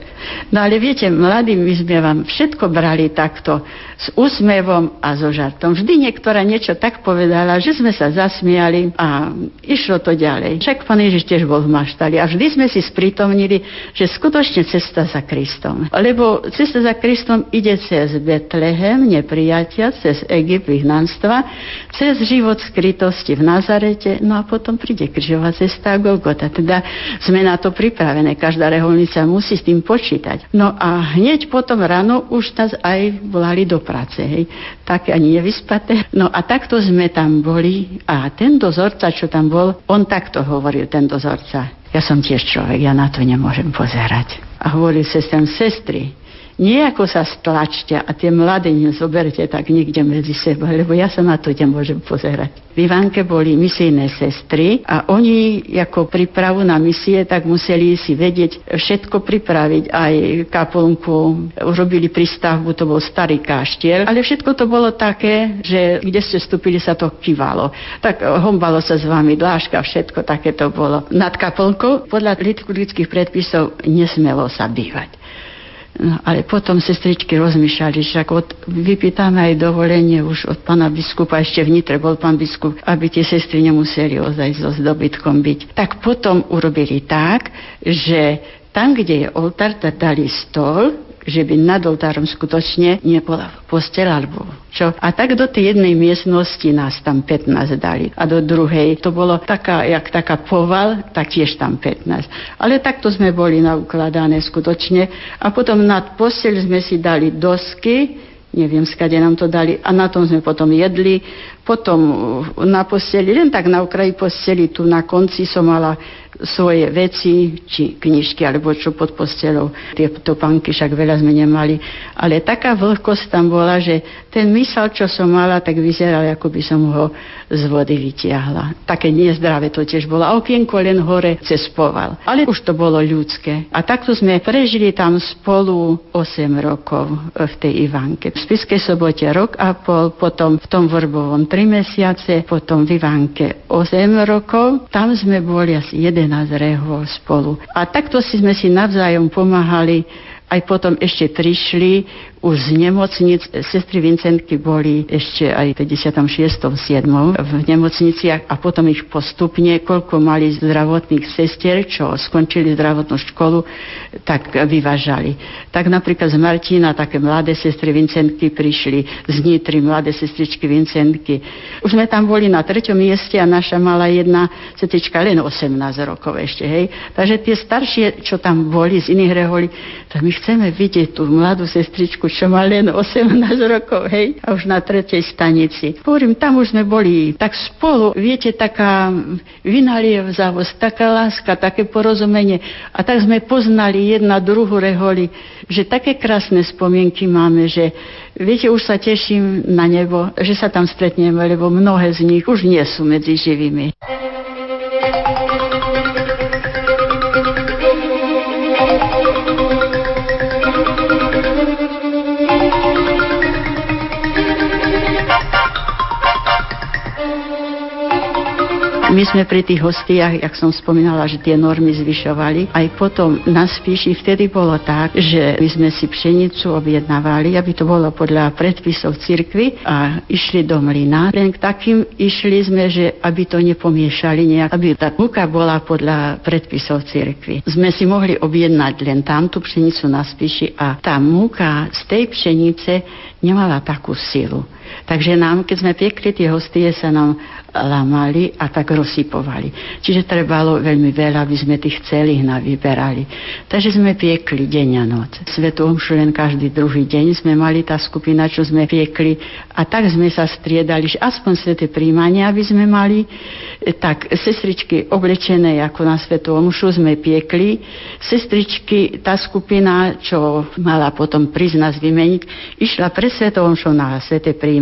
No ale viete, mladí my sme vám všetko brali takto s úsmevom a so žartom. Vždy niektorá niečo tak povedala, že sme sa zasmiali a išlo to ďalej. Však pán Ježiš tiež bol v maštali a vždy sme si sprítomnili, že skutočne cesta za Kristom. Lebo cesta za Kristom ide cez Betlehem, neprijatia, cez Egypt, vyhnanstva, cez život skrytosti v Nazarete, no a potom príde križová cesta a Golgota. Teda sme na to pripravené. Každá reholnica musí s tým počítať. No a hneď potom ráno už nás aj volali do práce, hej. Tak ani nevyspaté. No a takto sme tam boli a ten dozorca, čo tam bol, on takto hovoril, ten dozorca. Ja som tiež človek, ja na to nemôžem pozerať. A hovoril sestram, sestry, Nejako sa stlačte a tie mladé nezoberte tak nikde medzi seba, lebo ja sa na to nemôžem pozerať. V Ivánke boli misijné sestry a oni ako prípravu na misie tak museli si vedieť všetko pripraviť. Aj kaplnku, urobili prístavbu, to bol starý kaštiel, ale všetko to bolo také, že kde ste vstúpili sa to kývalo. Tak hombalo sa s vami dláška, všetko také to bolo. Nad kaplnkou podľa liturgických predpisov nesmelo sa bývať. No, ale potom sestričky rozmýšľali, že ako vypýtame aj dovolenie už od pána biskupa, ešte v bol pán biskup, aby tie sestry nemuseli ozaj so zdobytkom byť. Tak potom urobili tak, že tam, kde je oltár, tak dali stôl, že by nad oltárom skutočne nebola postel alebo čo. A tak do tej jednej miestnosti nás tam 15 dali a do druhej to bolo taká, jak taká poval, tak tiež tam 15. Ale takto sme boli naukladané skutočne a potom nad posteľ sme si dali dosky, neviem, skade nám to dali a na tom sme potom jedli. Potom na posteli, len tak na okraji posteli, tu na konci som mala svoje veci, či knižky, alebo čo pod postelou. Tie topánky však veľa sme nemali. Ale taká vlhkosť tam bola, že ten mysel, čo som mala, tak vyzeral, ako by som ho z vody vytiahla. Také nezdravé to tiež bolo. A okienko len hore cez poval. Ale už to bolo ľudské. A takto sme prežili tam spolu 8 rokov v tej Ivanke. V Spiskej sobote rok a pol, potom v tom Vrbovom 3 mesiace, potom v Ivanke 8 rokov. Tam sme boli asi 11 nás rehol spolu. A takto si sme si navzájom pomáhali aj potom ešte prišli už z nemocnic. Sestry Vincentky boli ešte aj v 56. 7. v nemocniciach a potom ich postupne, koľko mali zdravotných sestier, čo skončili zdravotnú školu, tak vyvážali. Tak napríklad z Martina také mladé sestry Vincentky prišli, z Nitry mladé sestričky Vincentky. Už sme tam boli na treťom mieste a naša mala jedna sestrička len 18 rokov ešte, hej. Takže tie staršie, čo tam boli z iných reholí, tak my chceme vidieť tú mladú sestričku, čo mal len 18 rokov, hej, a už na tretej stanici. Hovorím, tam už sme boli tak spolu, viete, taká vynalievzavosť, taká láska, také porozumenie. A tak sme poznali jedna druhú reholi, že také krásne spomienky máme, že viete, už sa teším na nebo, že sa tam stretneme, lebo mnohé z nich už nie sú medzi živými. My sme pri tých hostiach, jak som spomínala, že tie normy zvyšovali, aj potom na spíši vtedy bolo tak, že my sme si pšenicu objednávali, aby to bolo podľa predpisov cirkvy a išli do mlyna. Len k takým išli sme, že aby to nepomiešali nejak, aby tá múka bola podľa predpisov cirkvy. Sme si mohli objednať len tamtú pšenicu na spíši a tá múka z tej pšenice nemala takú silu. Takže nám, keď sme piekli tie hostie, sa nám lamali a tak rozsypovali. Čiže trebalo veľmi veľa, aby sme tých celých navyberali. Takže sme piekli deň a noc. Svetu omšu len každý druhý deň sme mali tá skupina, čo sme piekli a tak sme sa striedali, že aspoň sveté príjmania, aby sme mali. Tak sestričky oblečené ako na svetu omšu sme piekli. Sestričky, tá skupina, čo mala potom prísť nás vymeniť, išla pre svetou omšu na sveté príjmanie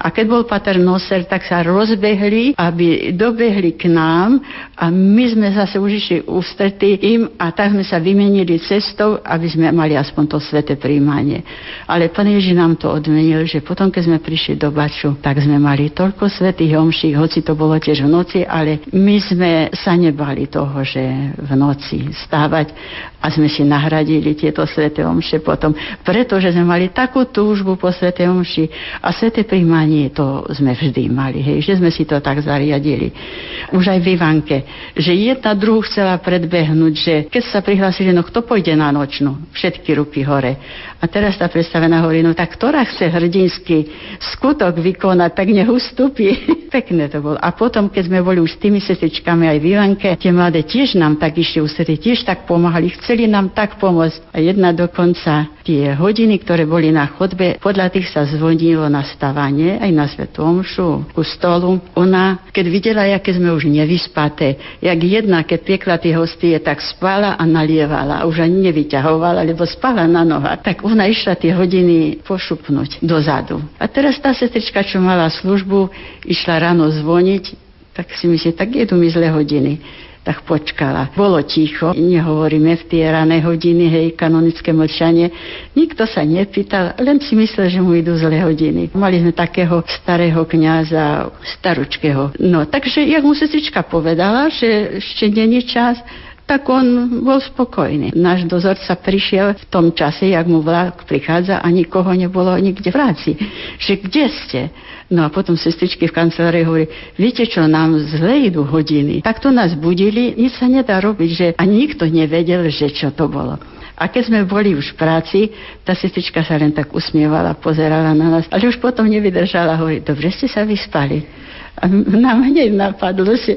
a keď bol pater Noser, tak sa roz rozbehli, aby dobehli k nám a my sme zase už išli ústretí im a tak sme sa vymenili cestou, aby sme mali aspoň to sveté príjmanie. Ale pán Ježi nám to odmenil, že potom, keď sme prišli do Baču, tak sme mali toľko svetých omší, hoci to bolo tiež v noci, ale my sme sa nebali toho, že v noci stávať a sme si nahradili tieto sveté omše potom, pretože sme mali takú túžbu po sveté omši a sveté príjmanie to sme vždy mali, hej, že sme si to tak zariadili. Už aj v Ivanke, že jedna druhú chcela predbehnúť, že keď sa prihlásili, no kto pôjde na nočnú? Všetky ruky hore. A teraz tá predstavená hovorí, no tak ktorá chce hrdinský skutok vykonať, tak nech ustúpi. <laughs> Pekné to bolo. A potom, keď sme boli už s tými sestričkami aj v Ivanke, tie mladé tiež nám tak išli ústrety, tiež tak pomáhali, chceli nám tak pomôcť. A jedna dokonca tie hodiny, ktoré boli na chodbe, podľa tých sa zvonilo na stavanie, aj na Svetomšu, ku stolu ona, keď videla, aké sme už nevyspaté, jak jedna, keď piekla tie hostie, tak spala a nalievala. Už ani nevyťahovala, lebo spala na nohách. Tak ona išla tie hodiny pošupnúť dozadu. A teraz tá sestrička, čo mala službu, išla ráno zvoniť, tak si myslí, tak jedú mi zlé hodiny tak počkala. Bolo ticho, nehovoríme v tie rané hodiny, hej, kanonické mlčanie. Nikto sa nepýtal, len si myslel, že mu idú zlé hodiny. Mali sme takého starého kňaza, staručkého. No, takže, jak mu sestrička povedala, že ešte není čas, tak on bol spokojný. Náš dozorca prišiel v tom čase, jak mu vlak prichádza a nikoho nebolo nikde v práci. Že kde ste? No a potom sestričky v kancelárii hovorí, viete čo, nám zle idú hodiny. Tak to nás budili, nič sa nedá robiť, že a nikto nevedel, že čo to bolo. A keď sme boli už v práci, tá sestrička sa len tak usmievala, pozerala na nás, ale už potom nevydržala, hovorí, dobre ste sa vyspali. A nám hneď napadlo, že,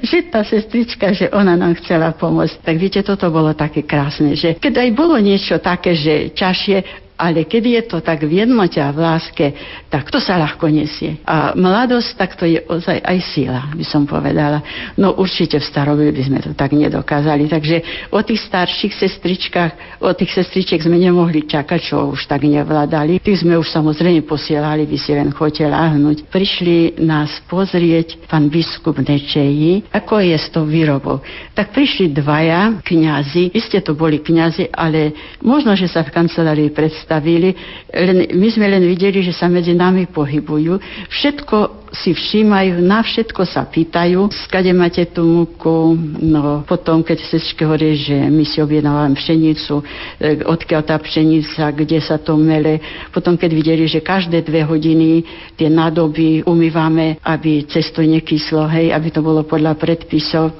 že tá sestrička, že ona nám chcela pomôcť. Tak viete, toto bolo také krásne, že keď aj bolo niečo také, že ťažšie, ale keď je to tak v jednote a v láske, tak to sa ľahko nesie. A mladosť, tak to je ozaj aj sila, by som povedala. No určite v starobe by sme to tak nedokázali. Takže o tých starších sestričkách, o tých sestričiek sme nemohli čakať, čo už tak nevládali. Tých sme už samozrejme posielali, vy si len chodite láhnuť. Prišli nás pozrieť pán biskup Nečeji, ako je s tou výrobou. Tak prišli dvaja kňazi, iste to boli kňazi, ale možno, že sa v kancelárii predstavili zastavili. Len, my sme len videli, že sa medzi nami pohybujú. Všetko si všímajú, na všetko sa pýtajú, skade máte tú múku, no potom, keď sestčke hovorí, že my si objednávame pšenicu, e, odkiaľ tá pšenica, kde sa to mele. Potom, keď videli, že každé dve hodiny tie nádoby umývame, aby cesto nekyslo, hej, aby to bolo podľa predpisov,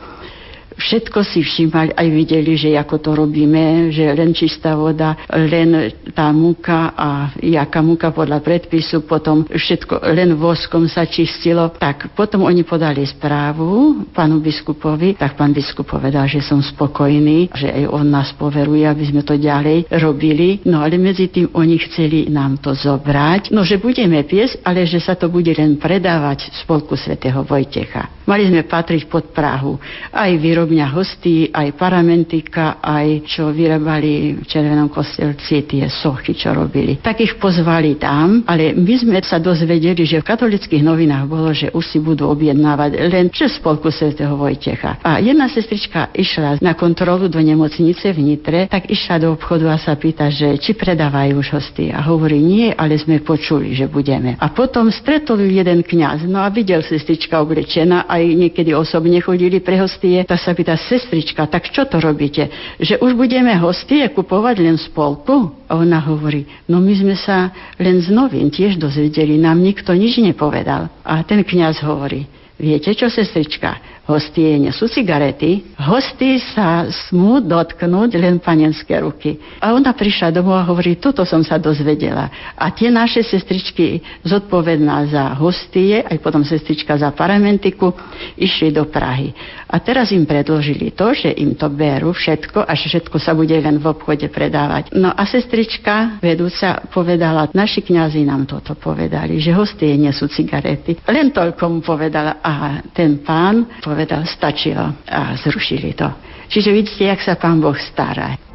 všetko si všímali, aj videli, že ako to robíme, že len čistá voda, len tá múka a jaká múka podľa predpisu, potom všetko len voskom sa čistilo. Tak potom oni podali správu pánu biskupovi, tak pán biskup povedal, že som spokojný, že aj on nás poveruje, aby sme to ďalej robili. No ale medzi tým oni chceli nám to zobrať, no že budeme piesť, ale že sa to bude len predávať spolku svätého Vojtecha. Mali sme patriť pod Prahu, aj vyrobiť výrobňa hostí, aj paramentika, aj čo vyrábali v Červenom kostelci tie sochy, čo robili. Tak ich pozvali tam, ale my sme sa dozvedeli, že v katolických novinách bolo, že už si budú objednávať len čes spolku svätého Vojtecha. A jedna sestrička išla na kontrolu do nemocnice v Nitre, tak išla do obchodu a sa pýta, že či predávajú už hosty. A hovorí, nie, ale sme počuli, že budeme. A potom stretol jeden kňaz, no a videl sestrička oblečená, aj niekedy osobne chodili pre hostie, tak sa pýta, sestrička, tak čo to robíte? Že už budeme hostie kupovať len spolku? A ona hovorí, no my sme sa len z novín tiež dozvedeli, nám nikto nič nepovedal. A ten kňaz hovorí, viete čo, sestrička, hostie nesú cigarety, hostie sa smú dotknúť len panenské ruky. A ona prišla domov a hovorí, toto som sa dozvedela. A tie naše sestričky zodpovedná za hostie, aj potom sestrička za paramentiku, išli do Prahy. A teraz im predložili to, že im to berú všetko a že všetko sa bude len v obchode predávať. No a sestrička vedúca povedala, naši kňazi nám toto povedali, že hostie nesú cigarety. Len toľko mu povedala a ten pán povedal, stačilo a zrušili to. Čiže vidíte, jak sa pán Boh stará.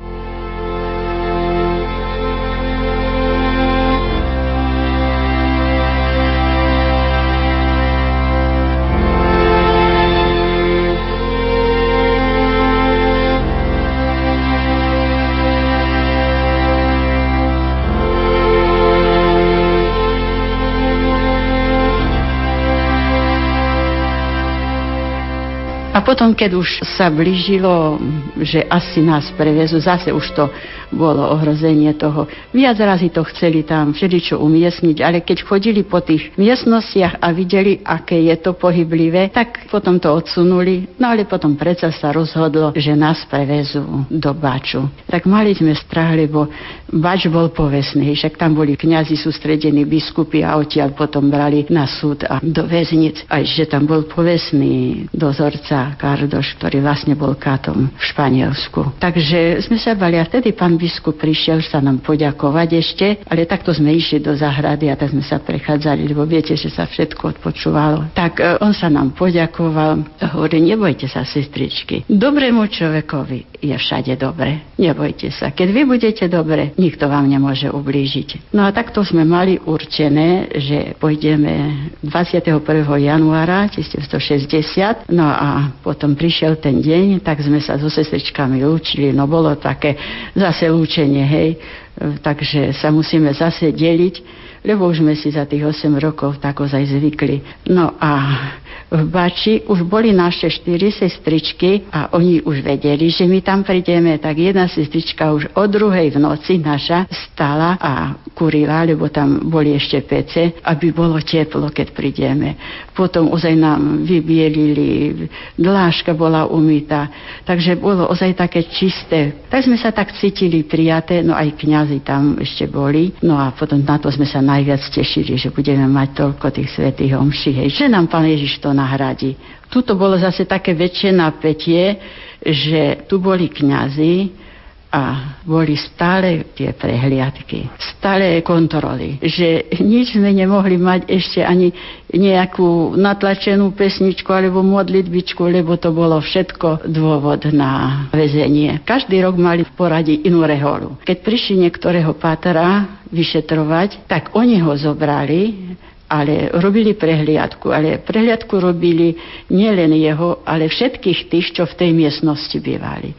Potom, keď už sa blížilo, že asi nás prevezú, zase už to bolo ohrozenie toho. Viac razy to chceli tam všeličo umiestniť, ale keď chodili po tých miestnostiach a videli, aké je to pohyblivé, tak potom to odsunuli. No ale potom predsa sa rozhodlo, že nás prevezú do Baču. Tak mali sme strach, lebo Bač bol povestný, však tam boli kňazi sústredení, biskupy a odtiaľ potom brali na súd a do väznic. Aj že tam bol povestný dozorca Kardoš, ktorý vlastne bol kátom v Španielsku. Takže sme sa bali a vtedy pán biskup prišiel sa nám poďakovať ešte, ale takto sme išli do záhrady a tak sme sa prechádzali, lebo viete, že sa všetko odpočúvalo. Tak e, on sa nám poďakoval hovorí, nebojte sa, sestričky. Dobrému človekovi je všade dobre. Nebojte sa. Keď vy budete dobre, nikto vám nemôže ublížiť. No a takto sme mali určené, že pôjdeme 21. januára 1960. No a potom prišiel ten deň, tak sme sa so sestričkami lúčili, no bolo také zase lúčenie, hej, takže sa musíme zase deliť, lebo už sme si za tých 8 rokov tak ozaj zvykli. No a v Bači už boli naše štyri sestričky a oni už vedeli, že my tam prídeme, tak jedna sestrička už o druhej v noci naša stala a kurila, lebo tam boli ešte pece, aby bolo teplo, keď prídeme. Potom ozaj nám vybielili, dláška bola umýta, takže bolo ozaj také čisté. Tak sme sa tak cítili prijaté, no aj kňazi tam ešte boli. No a potom na to sme sa najviac tešili, že budeme mať toľko tých svetých omší, hej, že nám Pán Ježiš to nahradí. Tuto bolo zase také väčšie napätie, že tu boli kňazi, a boli stále tie prehliadky, stále kontroly, že nič sme nemohli mať ešte ani nejakú natlačenú pesničku alebo modlitbičku, lebo to bolo všetko dôvod na väzenie. Každý rok mali v poradí inú reholu. Keď prišli niektorého pátra vyšetrovať, tak oni ho zobrali ale robili prehliadku. Ale prehliadku robili nielen jeho, ale všetkých tých, čo v tej miestnosti bývali.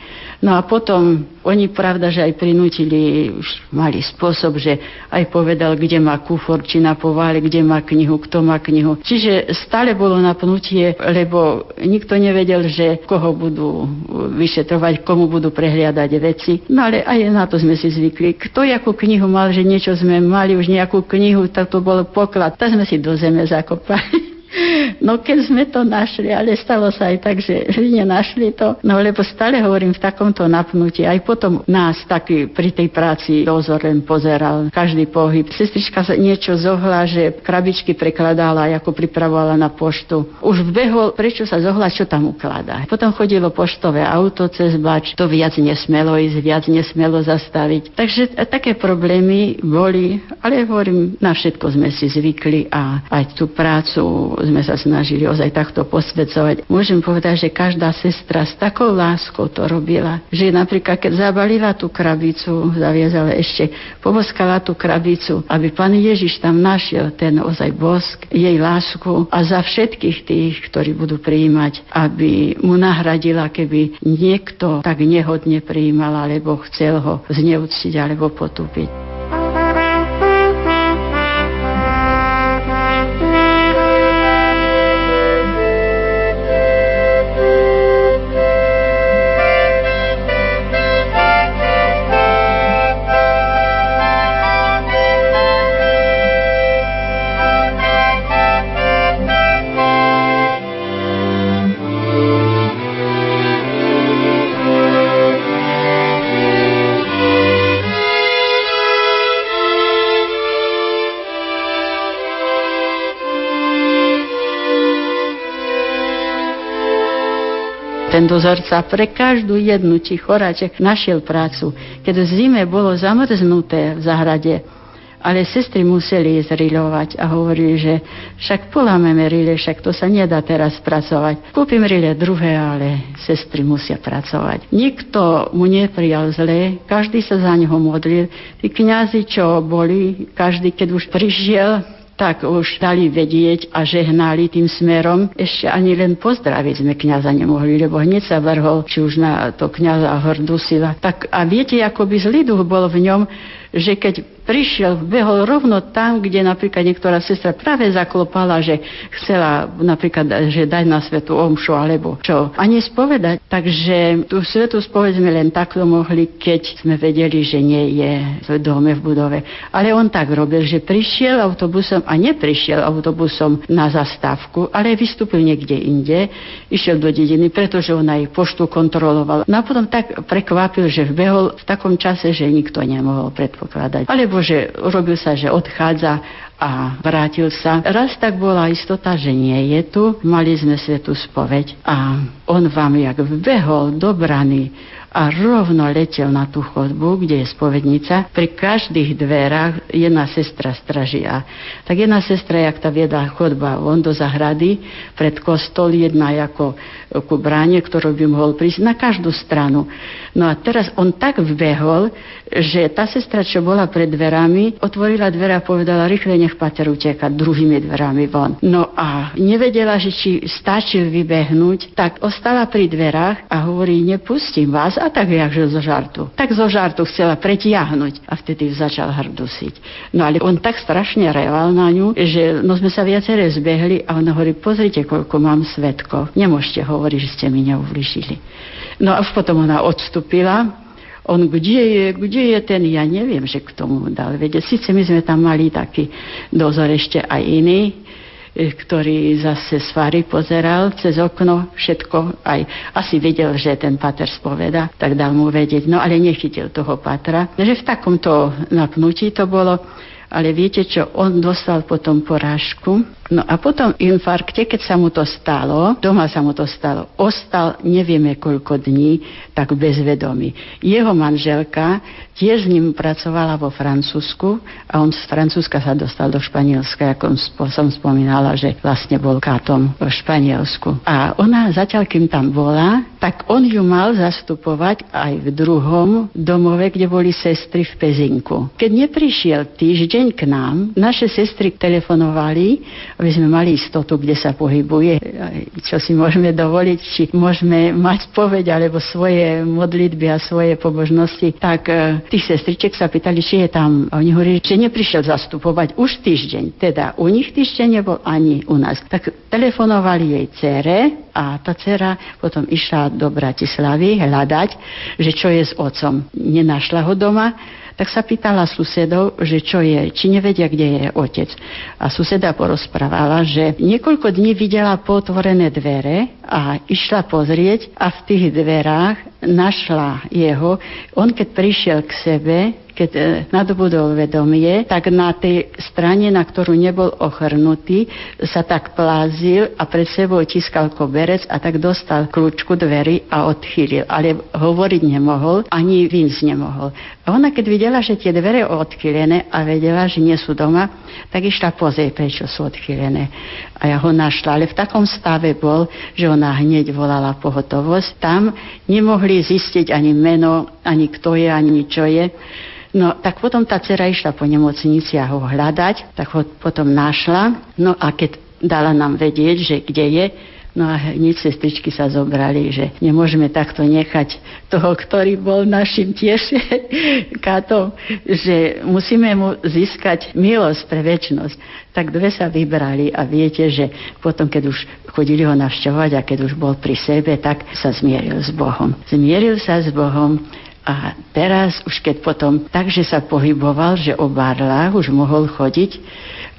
No a potom oni pravda, že aj prinútili, už mali spôsob, že aj povedal, kde má kufor, či na povále, kde má knihu, kto má knihu. Čiže stále bolo napnutie, lebo nikto nevedel, že koho budú vyšetrovať, komu budú prehliadať veci. No ale aj na to sme si zvykli. Kto jakú knihu mal, že niečo sme mali, už nejakú knihu, tak to bol poklad. Tak sme si do zeme zakopali. <laughs> No keď sme to našli, ale stalo sa aj tak, že <laughs> nenašli to, no lebo stále hovorím v takomto napnutí, aj potom nás taký pri tej práci dozor pozeral, každý pohyb. Sestrička sa niečo zohla, že krabičky prekladala, ako pripravovala na poštu. Už vbehol, prečo sa zohla, čo tam ukladá. Potom chodilo poštové auto cez bač, to viac nesmelo ísť, viac nesmelo zastaviť. Takže také problémy boli, ale hovorím, na všetko sme si zvykli a aj tú prácu sme sa snažili ozaj takto posvedcovať. Môžem povedať, že každá sestra s takou láskou to robila, že napríklad keď zabalila tú krabicu, zaviazala ešte, poboskala tú krabicu, aby pán Ježiš tam našiel ten ozaj bosk, jej lásku a za všetkých tých, ktorí budú prijímať, aby mu nahradila, keby niekto tak nehodne prijímal, alebo chcel ho zneúctiť alebo potúpiť. Ten dozorca pre každú jednu či choráček našiel prácu. Keď v zime bolo zamrznuté v zahrade, ale sestry museli ísť a hovorili, že však polámeme rile, však to sa nedá teraz pracovať. Kúpim rile druhé, ale sestry musia pracovať. Nikto mu neprijal zle, každý sa za neho modlil. Tí kňazi, čo boli, každý, keď už prišiel, tak už dali vedieť a žehnali tým smerom. Ešte ani len pozdraviť sme kniaza nemohli, lebo hneď sa vrhol, či už na to kniaza Hordusila. Tak a viete, ako by zlý duch bol v ňom, že keď prišiel, behol rovno tam, kde napríklad niektorá sestra práve zaklopala, že chcela napríklad, že dať na svetu omšu alebo čo. Ani spovedať. Takže tú svetu spoveď sme len takto mohli, keď sme vedeli, že nie je v dome, v budove. Ale on tak robil, že prišiel autobusom a neprišiel autobusom na zastávku, ale vystúpil niekde inde, išiel do dediny, pretože on aj poštu kontroloval. No a potom tak prekvapil, že vbehol v takom čase, že nikto nemohol predpokladať. Alebo alebo že urobil sa, že odchádza a vrátil sa. Raz tak bola istota, že nie je tu. Mali sme svetú spoveď a on vám jak vbehol do brany a rovno letel na tú chodbu, kde je spovednica. Pri každých dverách jedna sestra stražia. Tak jedna sestra, jak tá viedla chodba von do zahrady, pred kostol, jedna ako ku bráne, ktorú by mohol prísť na každú stranu. No a teraz on tak vbehol, že tá sestra, čo bola pred dverami, otvorila dvere a povedala, rýchle nech pater uteka druhými dverami von. No a nevedela, že či stačí vybehnúť, tak ostala pri dverách a hovorí, nepustím vás a tak jakže zo žartu. Tak zo žartu chcela pretiahnuť a vtedy začal hrdusiť. No ale on tak strašne reval na ňu, že no sme sa viaceré zbehli a on hovorí, pozrite, koľko mám svetkov. Nemôžete hovoriť, že ste mi neubližili. No a potom ona odstúpila on, kde je, kde je ten, ja neviem, že k tomu dal vedieť. Sice my sme tam mali taký dozor ešte aj iný, ktorý zase z fary pozeral cez okno všetko, aj asi videl, že ten pater spoveda, tak dal mu vedieť, no ale nechytil toho patra. Že v takomto napnutí to bolo, ale viete čo, on dostal potom porážku, No a potom infarkte, keď sa mu to stalo, doma sa mu to stalo, ostal nevieme koľko dní, tak bezvedomý. Jeho manželka tiež s ním pracovala vo Francúzsku a on z Francúzska sa dostal do Španielska, ako som spomínala, že vlastne bol kátom v Španielsku. A ona zatiaľ, kým tam bola, tak on ju mal zastupovať aj v druhom domove, kde boli sestry v Pezinku. Keď neprišiel týždeň k nám, naše sestry telefonovali aby sme mali istotu, kde sa pohybuje, čo si môžeme dovoliť, či môžeme mať povedť alebo svoje modlitby a svoje pobožnosti, tak e, tých sestriček sa pýtali, či je tam. A oni hovorili, že neprišiel zastupovať už týždeň. Teda u nich týždeň nebol ani u nás. Tak telefonovali jej cére a tá dcera potom išla do Bratislavy hľadať, že čo je s otcom. Nenašla ho doma, tak sa pýtala susedov, že čo je, či nevedia, kde je otec. A suseda porozprávala, že niekoľko dní videla potvorené dvere a išla pozrieť a v tých dverách našla jeho. On keď prišiel k sebe, keď e, nadobudol vedomie, tak na tej strane, na ktorú nebol ochrnutý, sa tak plázil a pred sebou tiskal koberec a tak dostal kľúčku dverí a odchýlil. Ale hovoriť nemohol, ani výjsť nemohol. A ona, keď videla, že tie dvere odchylené a vedela, že nie sú doma, tak išla pozrieť, prečo sú odchylené. A ja ho našla, ale v takom stave bol, že ona hneď volala pohotovosť. Tam nemohli zistiť ani meno, ani kto je, ani čo je. No tak potom tá dcera išla po nemocnici a ho hľadať, tak ho potom našla. No a keď dala nám vedieť, že kde je, No a hneď sestričky sa zobrali, že nemôžeme takto nechať toho, ktorý bol našim tiež <laughs> katom, že musíme mu získať milosť pre väčnosť. Tak dve sa vybrali a viete, že potom, keď už chodili ho navšťovať a keď už bol pri sebe, tak sa zmieril s Bohom. Zmieril sa s Bohom a teraz už keď potom takže sa pohyboval, že o barlách už mohol chodiť,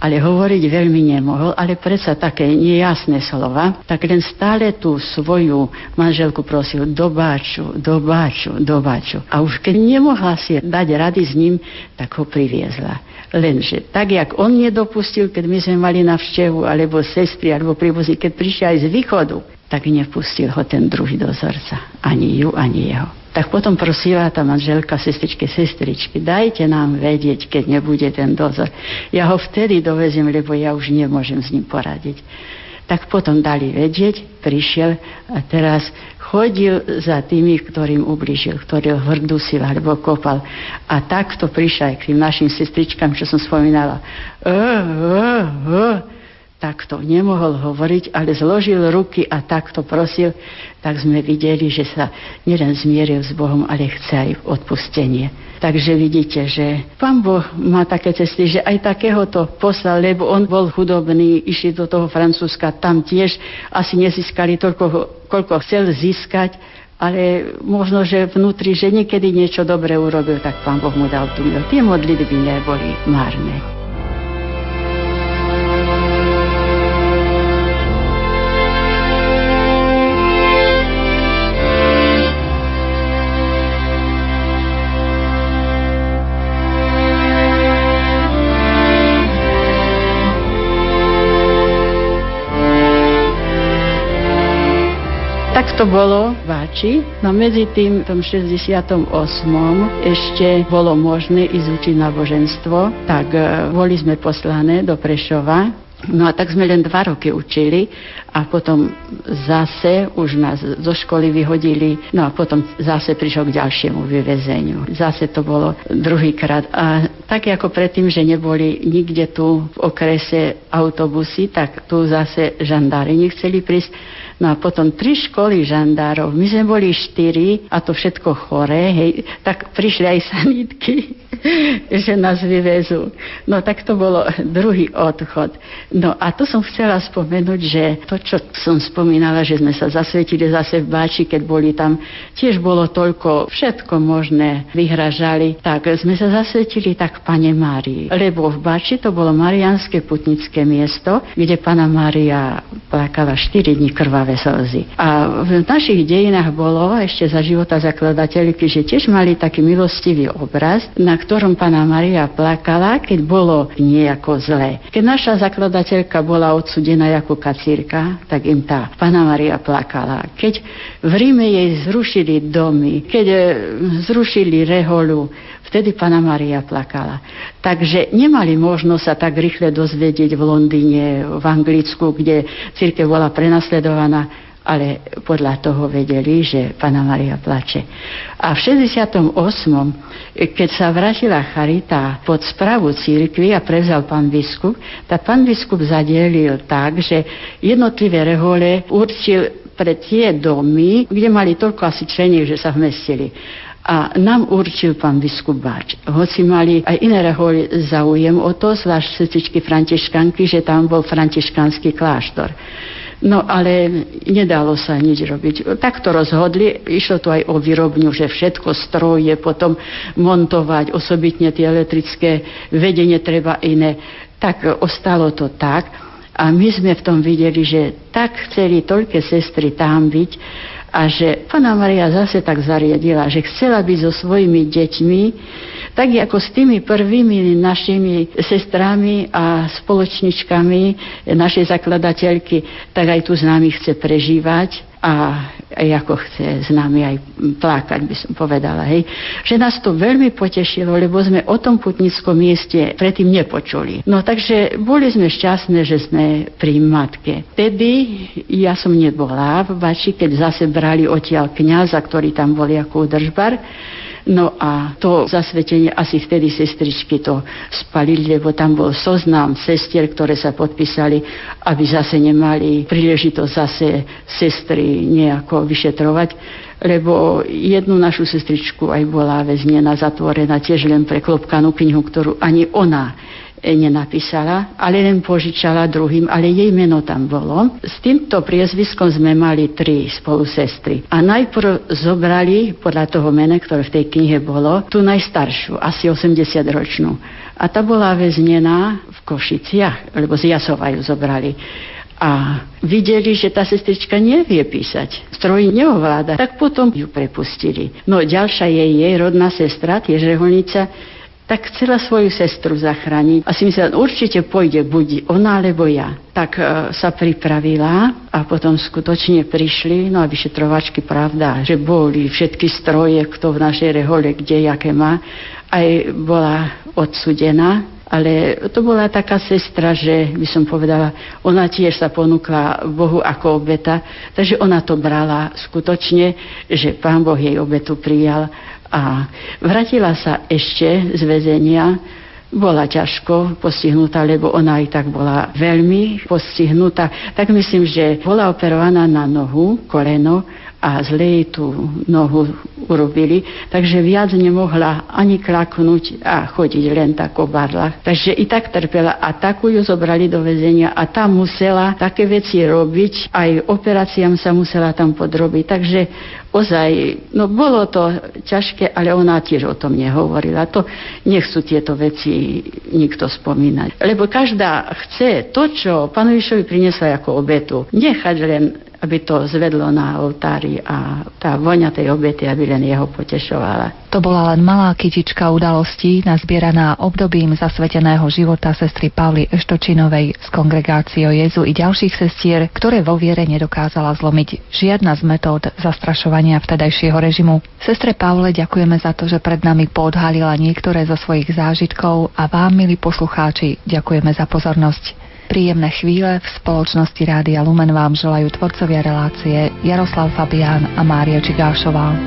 ale hovoriť veľmi nemohol, ale predsa také nejasné slova, tak len stále tú svoju manželku prosil do báču, do báču, do báču. A už keď nemohla si dať rady s ním, tak ho priviezla. Lenže tak, jak on nedopustil, keď my sme mali navštevu, alebo sestry, alebo príbuzní, keď prišiel aj z východu, tak nepustil ho ten druhý dozorca. Ani ju, ani jeho tak potom prosila tá manželka, sestričke, sestričky, dajte nám vedieť, keď nebude ten dozor. Ja ho vtedy doveziem, lebo ja už nemôžem s ním poradiť. Tak potom dali vedieť, prišiel a teraz chodil za tými, ktorým ubližil, ktorý ho hrdusil alebo kopal. A takto prišiel aj k tým našim sestričkám, čo som spomínala. Uh, uh, uh takto nemohol hovoriť, ale zložil ruky a takto prosil, tak sme videli, že sa nielen zmieril s Bohom, ale chce aj odpustenie. Takže vidíte, že pán Boh má také cesty, že aj takéhoto poslal, lebo on bol chudobný, išli do toho Francúzska, tam tiež asi nezískali toľko, koľko chcel získať, ale možno, že vnútri, že niekedy niečo dobre urobil, tak pán Boh mu dal tú. Tie modlitby neboli márne. Tak to bolo v. No medzi tým v tom 68. ešte bolo možné ísť učiť náboženstvo, tak e, boli sme poslané do Prešova No a tak sme len dva roky učili a potom zase už nás zo školy vyhodili, no a potom zase prišiel k ďalšiemu vyvezeniu. Zase to bolo druhýkrát. A tak ako predtým, že neboli nikde tu v okrese autobusy, tak tu zase žandári nechceli prísť No a potom tri školy žandárov, my sme boli štyri a to všetko choré, hej, tak prišli aj sanitky, <laughs> že nás vyvezú. No tak to bolo druhý odchod. No a to som chcela spomenúť, že to, čo som spomínala, že sme sa zasvetili zase v Báči, keď boli tam, tiež bolo toľko, všetko možné vyhražali, tak sme sa zasvetili tak Pane Márii. Lebo v Báči to bolo Marianské putnické miesto, kde Pana Mária plakala 4 dní krvá krvavé slzy. A v našich dejinách bolo ešte za života zakladateľky, že tiež mali taký milostivý obraz, na ktorom pána Maria plakala, keď bolo nejako zlé. Keď naša zakladateľka bola odsudená ako kacírka, tak im tá pána Maria plakala. Keď v Ríme jej zrušili domy, keď e, zrušili reholu, vtedy pána Maria plakala. Takže nemali možnosť sa tak rýchle dozvedieť v Londýne, v Anglicku, kde církev bola prenasledovaná ale podľa toho vedeli, že Pana Maria plače. A v 68. keď sa vrátila Charita pod spravu církvy a prevzal pán biskup, tak pán biskup zadelil tak, že jednotlivé rehole určil pre tie domy, kde mali toľko asi člení, že sa vmestili. A nám určil pán biskup Báč. Hoci mali aj iné reholi záujem o to, zvlášť sestričky františkanky, že tam bol františkanský kláštor. No ale nedalo sa nič robiť. Tak to rozhodli, išlo to aj o výrobňu, že všetko stroje potom montovať, osobitne tie elektrické vedenie treba iné. Tak ostalo to tak. A my sme v tom videli, že tak chceli toľké sestry tam byť, a že Pana Maria zase tak zariadila, že chcela byť so svojimi deťmi, tak ako s tými prvými našimi sestrami a spoločničkami našej zakladateľky, tak aj tu s nami chce prežívať a ako chce s nami aj plakať, by som povedala. Hej. Že nás to veľmi potešilo, lebo sme o tom putnickom mieste predtým nepočuli. No takže boli sme šťastné, že sme pri matke. Tedy ja som nebola v Bači, keď zase brali odtiaľ kniaza, ktorý tam bol ako držbar No a to zasvetenie asi vtedy sestričky to spalili, lebo tam bol zoznam sestier, ktoré sa podpísali, aby zase nemali príležitosť zase sestry nejako vyšetrovať lebo jednu našu sestričku aj bola väznená, zatvorená tiež len pre klopkanú knihu, ktorú ani ona nenapísala, ale len požičala druhým, ale jej meno tam bolo. S týmto priezviskom sme mali tri spolusestry. A najprv zobrali, podľa toho mena, ktoré v tej knihe bolo, tú najstaršiu, asi 80-ročnú. A tá bola väznená v Košiciach, lebo z Jasova ju zobrali a videli, že tá sestrička nevie písať, stroj neovláda, tak potom ju prepustili. No ďalšia je jej rodná sestra, tiež reholnica, tak chcela svoju sestru zachrániť. A si myslela, určite pôjde buď ona alebo ja. Tak e, sa pripravila a potom skutočne prišli, no a vyšetrovačky, pravda, že boli všetky stroje, kto v našej rehole, kde, jaké má, aj bola odsudená. Ale to bola taká sestra, že by som povedala, ona tiež sa ponúkla Bohu ako obeta, takže ona to brala skutočne, že Pán Boh jej obetu prijal a vrátila sa ešte z väzenia, bola ťažko postihnutá, lebo ona aj tak bola veľmi postihnutá. Tak myslím, že bola operovaná na nohu, koleno a zle jej tú nohu urobili, takže viac nemohla ani klaknúť a chodiť len tak o barlách. Takže i tak trpela a takú ju zobrali do väzenia a tam musela také veci robiť, aj operáciám sa musela tam podrobiť. Takže ozaj, no bolo to ťažké, ale ona tiež o tom nehovorila. To nechcú tieto veci nikto spomínať. Lebo každá chce to, čo pánovišovi priniesla ako obetu, nechať len aby to zvedlo na oltári a tá voňa tej obety, aby len jeho potešovala. To bola len malá kytička udalostí nazbieraná obdobím zasveteného života sestry Pavly Eštočinovej z kongregácie Jezu i ďalších sestier, ktoré vo viere nedokázala zlomiť žiadna z metód zastrašovania vtedajšieho režimu. Sestre Pavle ďakujeme za to, že pred nami podhalila niektoré zo svojich zážitkov a vám, milí poslucháči, ďakujeme za pozornosť. Príjemné chvíle v spoločnosti Rádia Lumen vám želajú tvorcovia relácie Jaroslav Fabián a Mária Čigášová.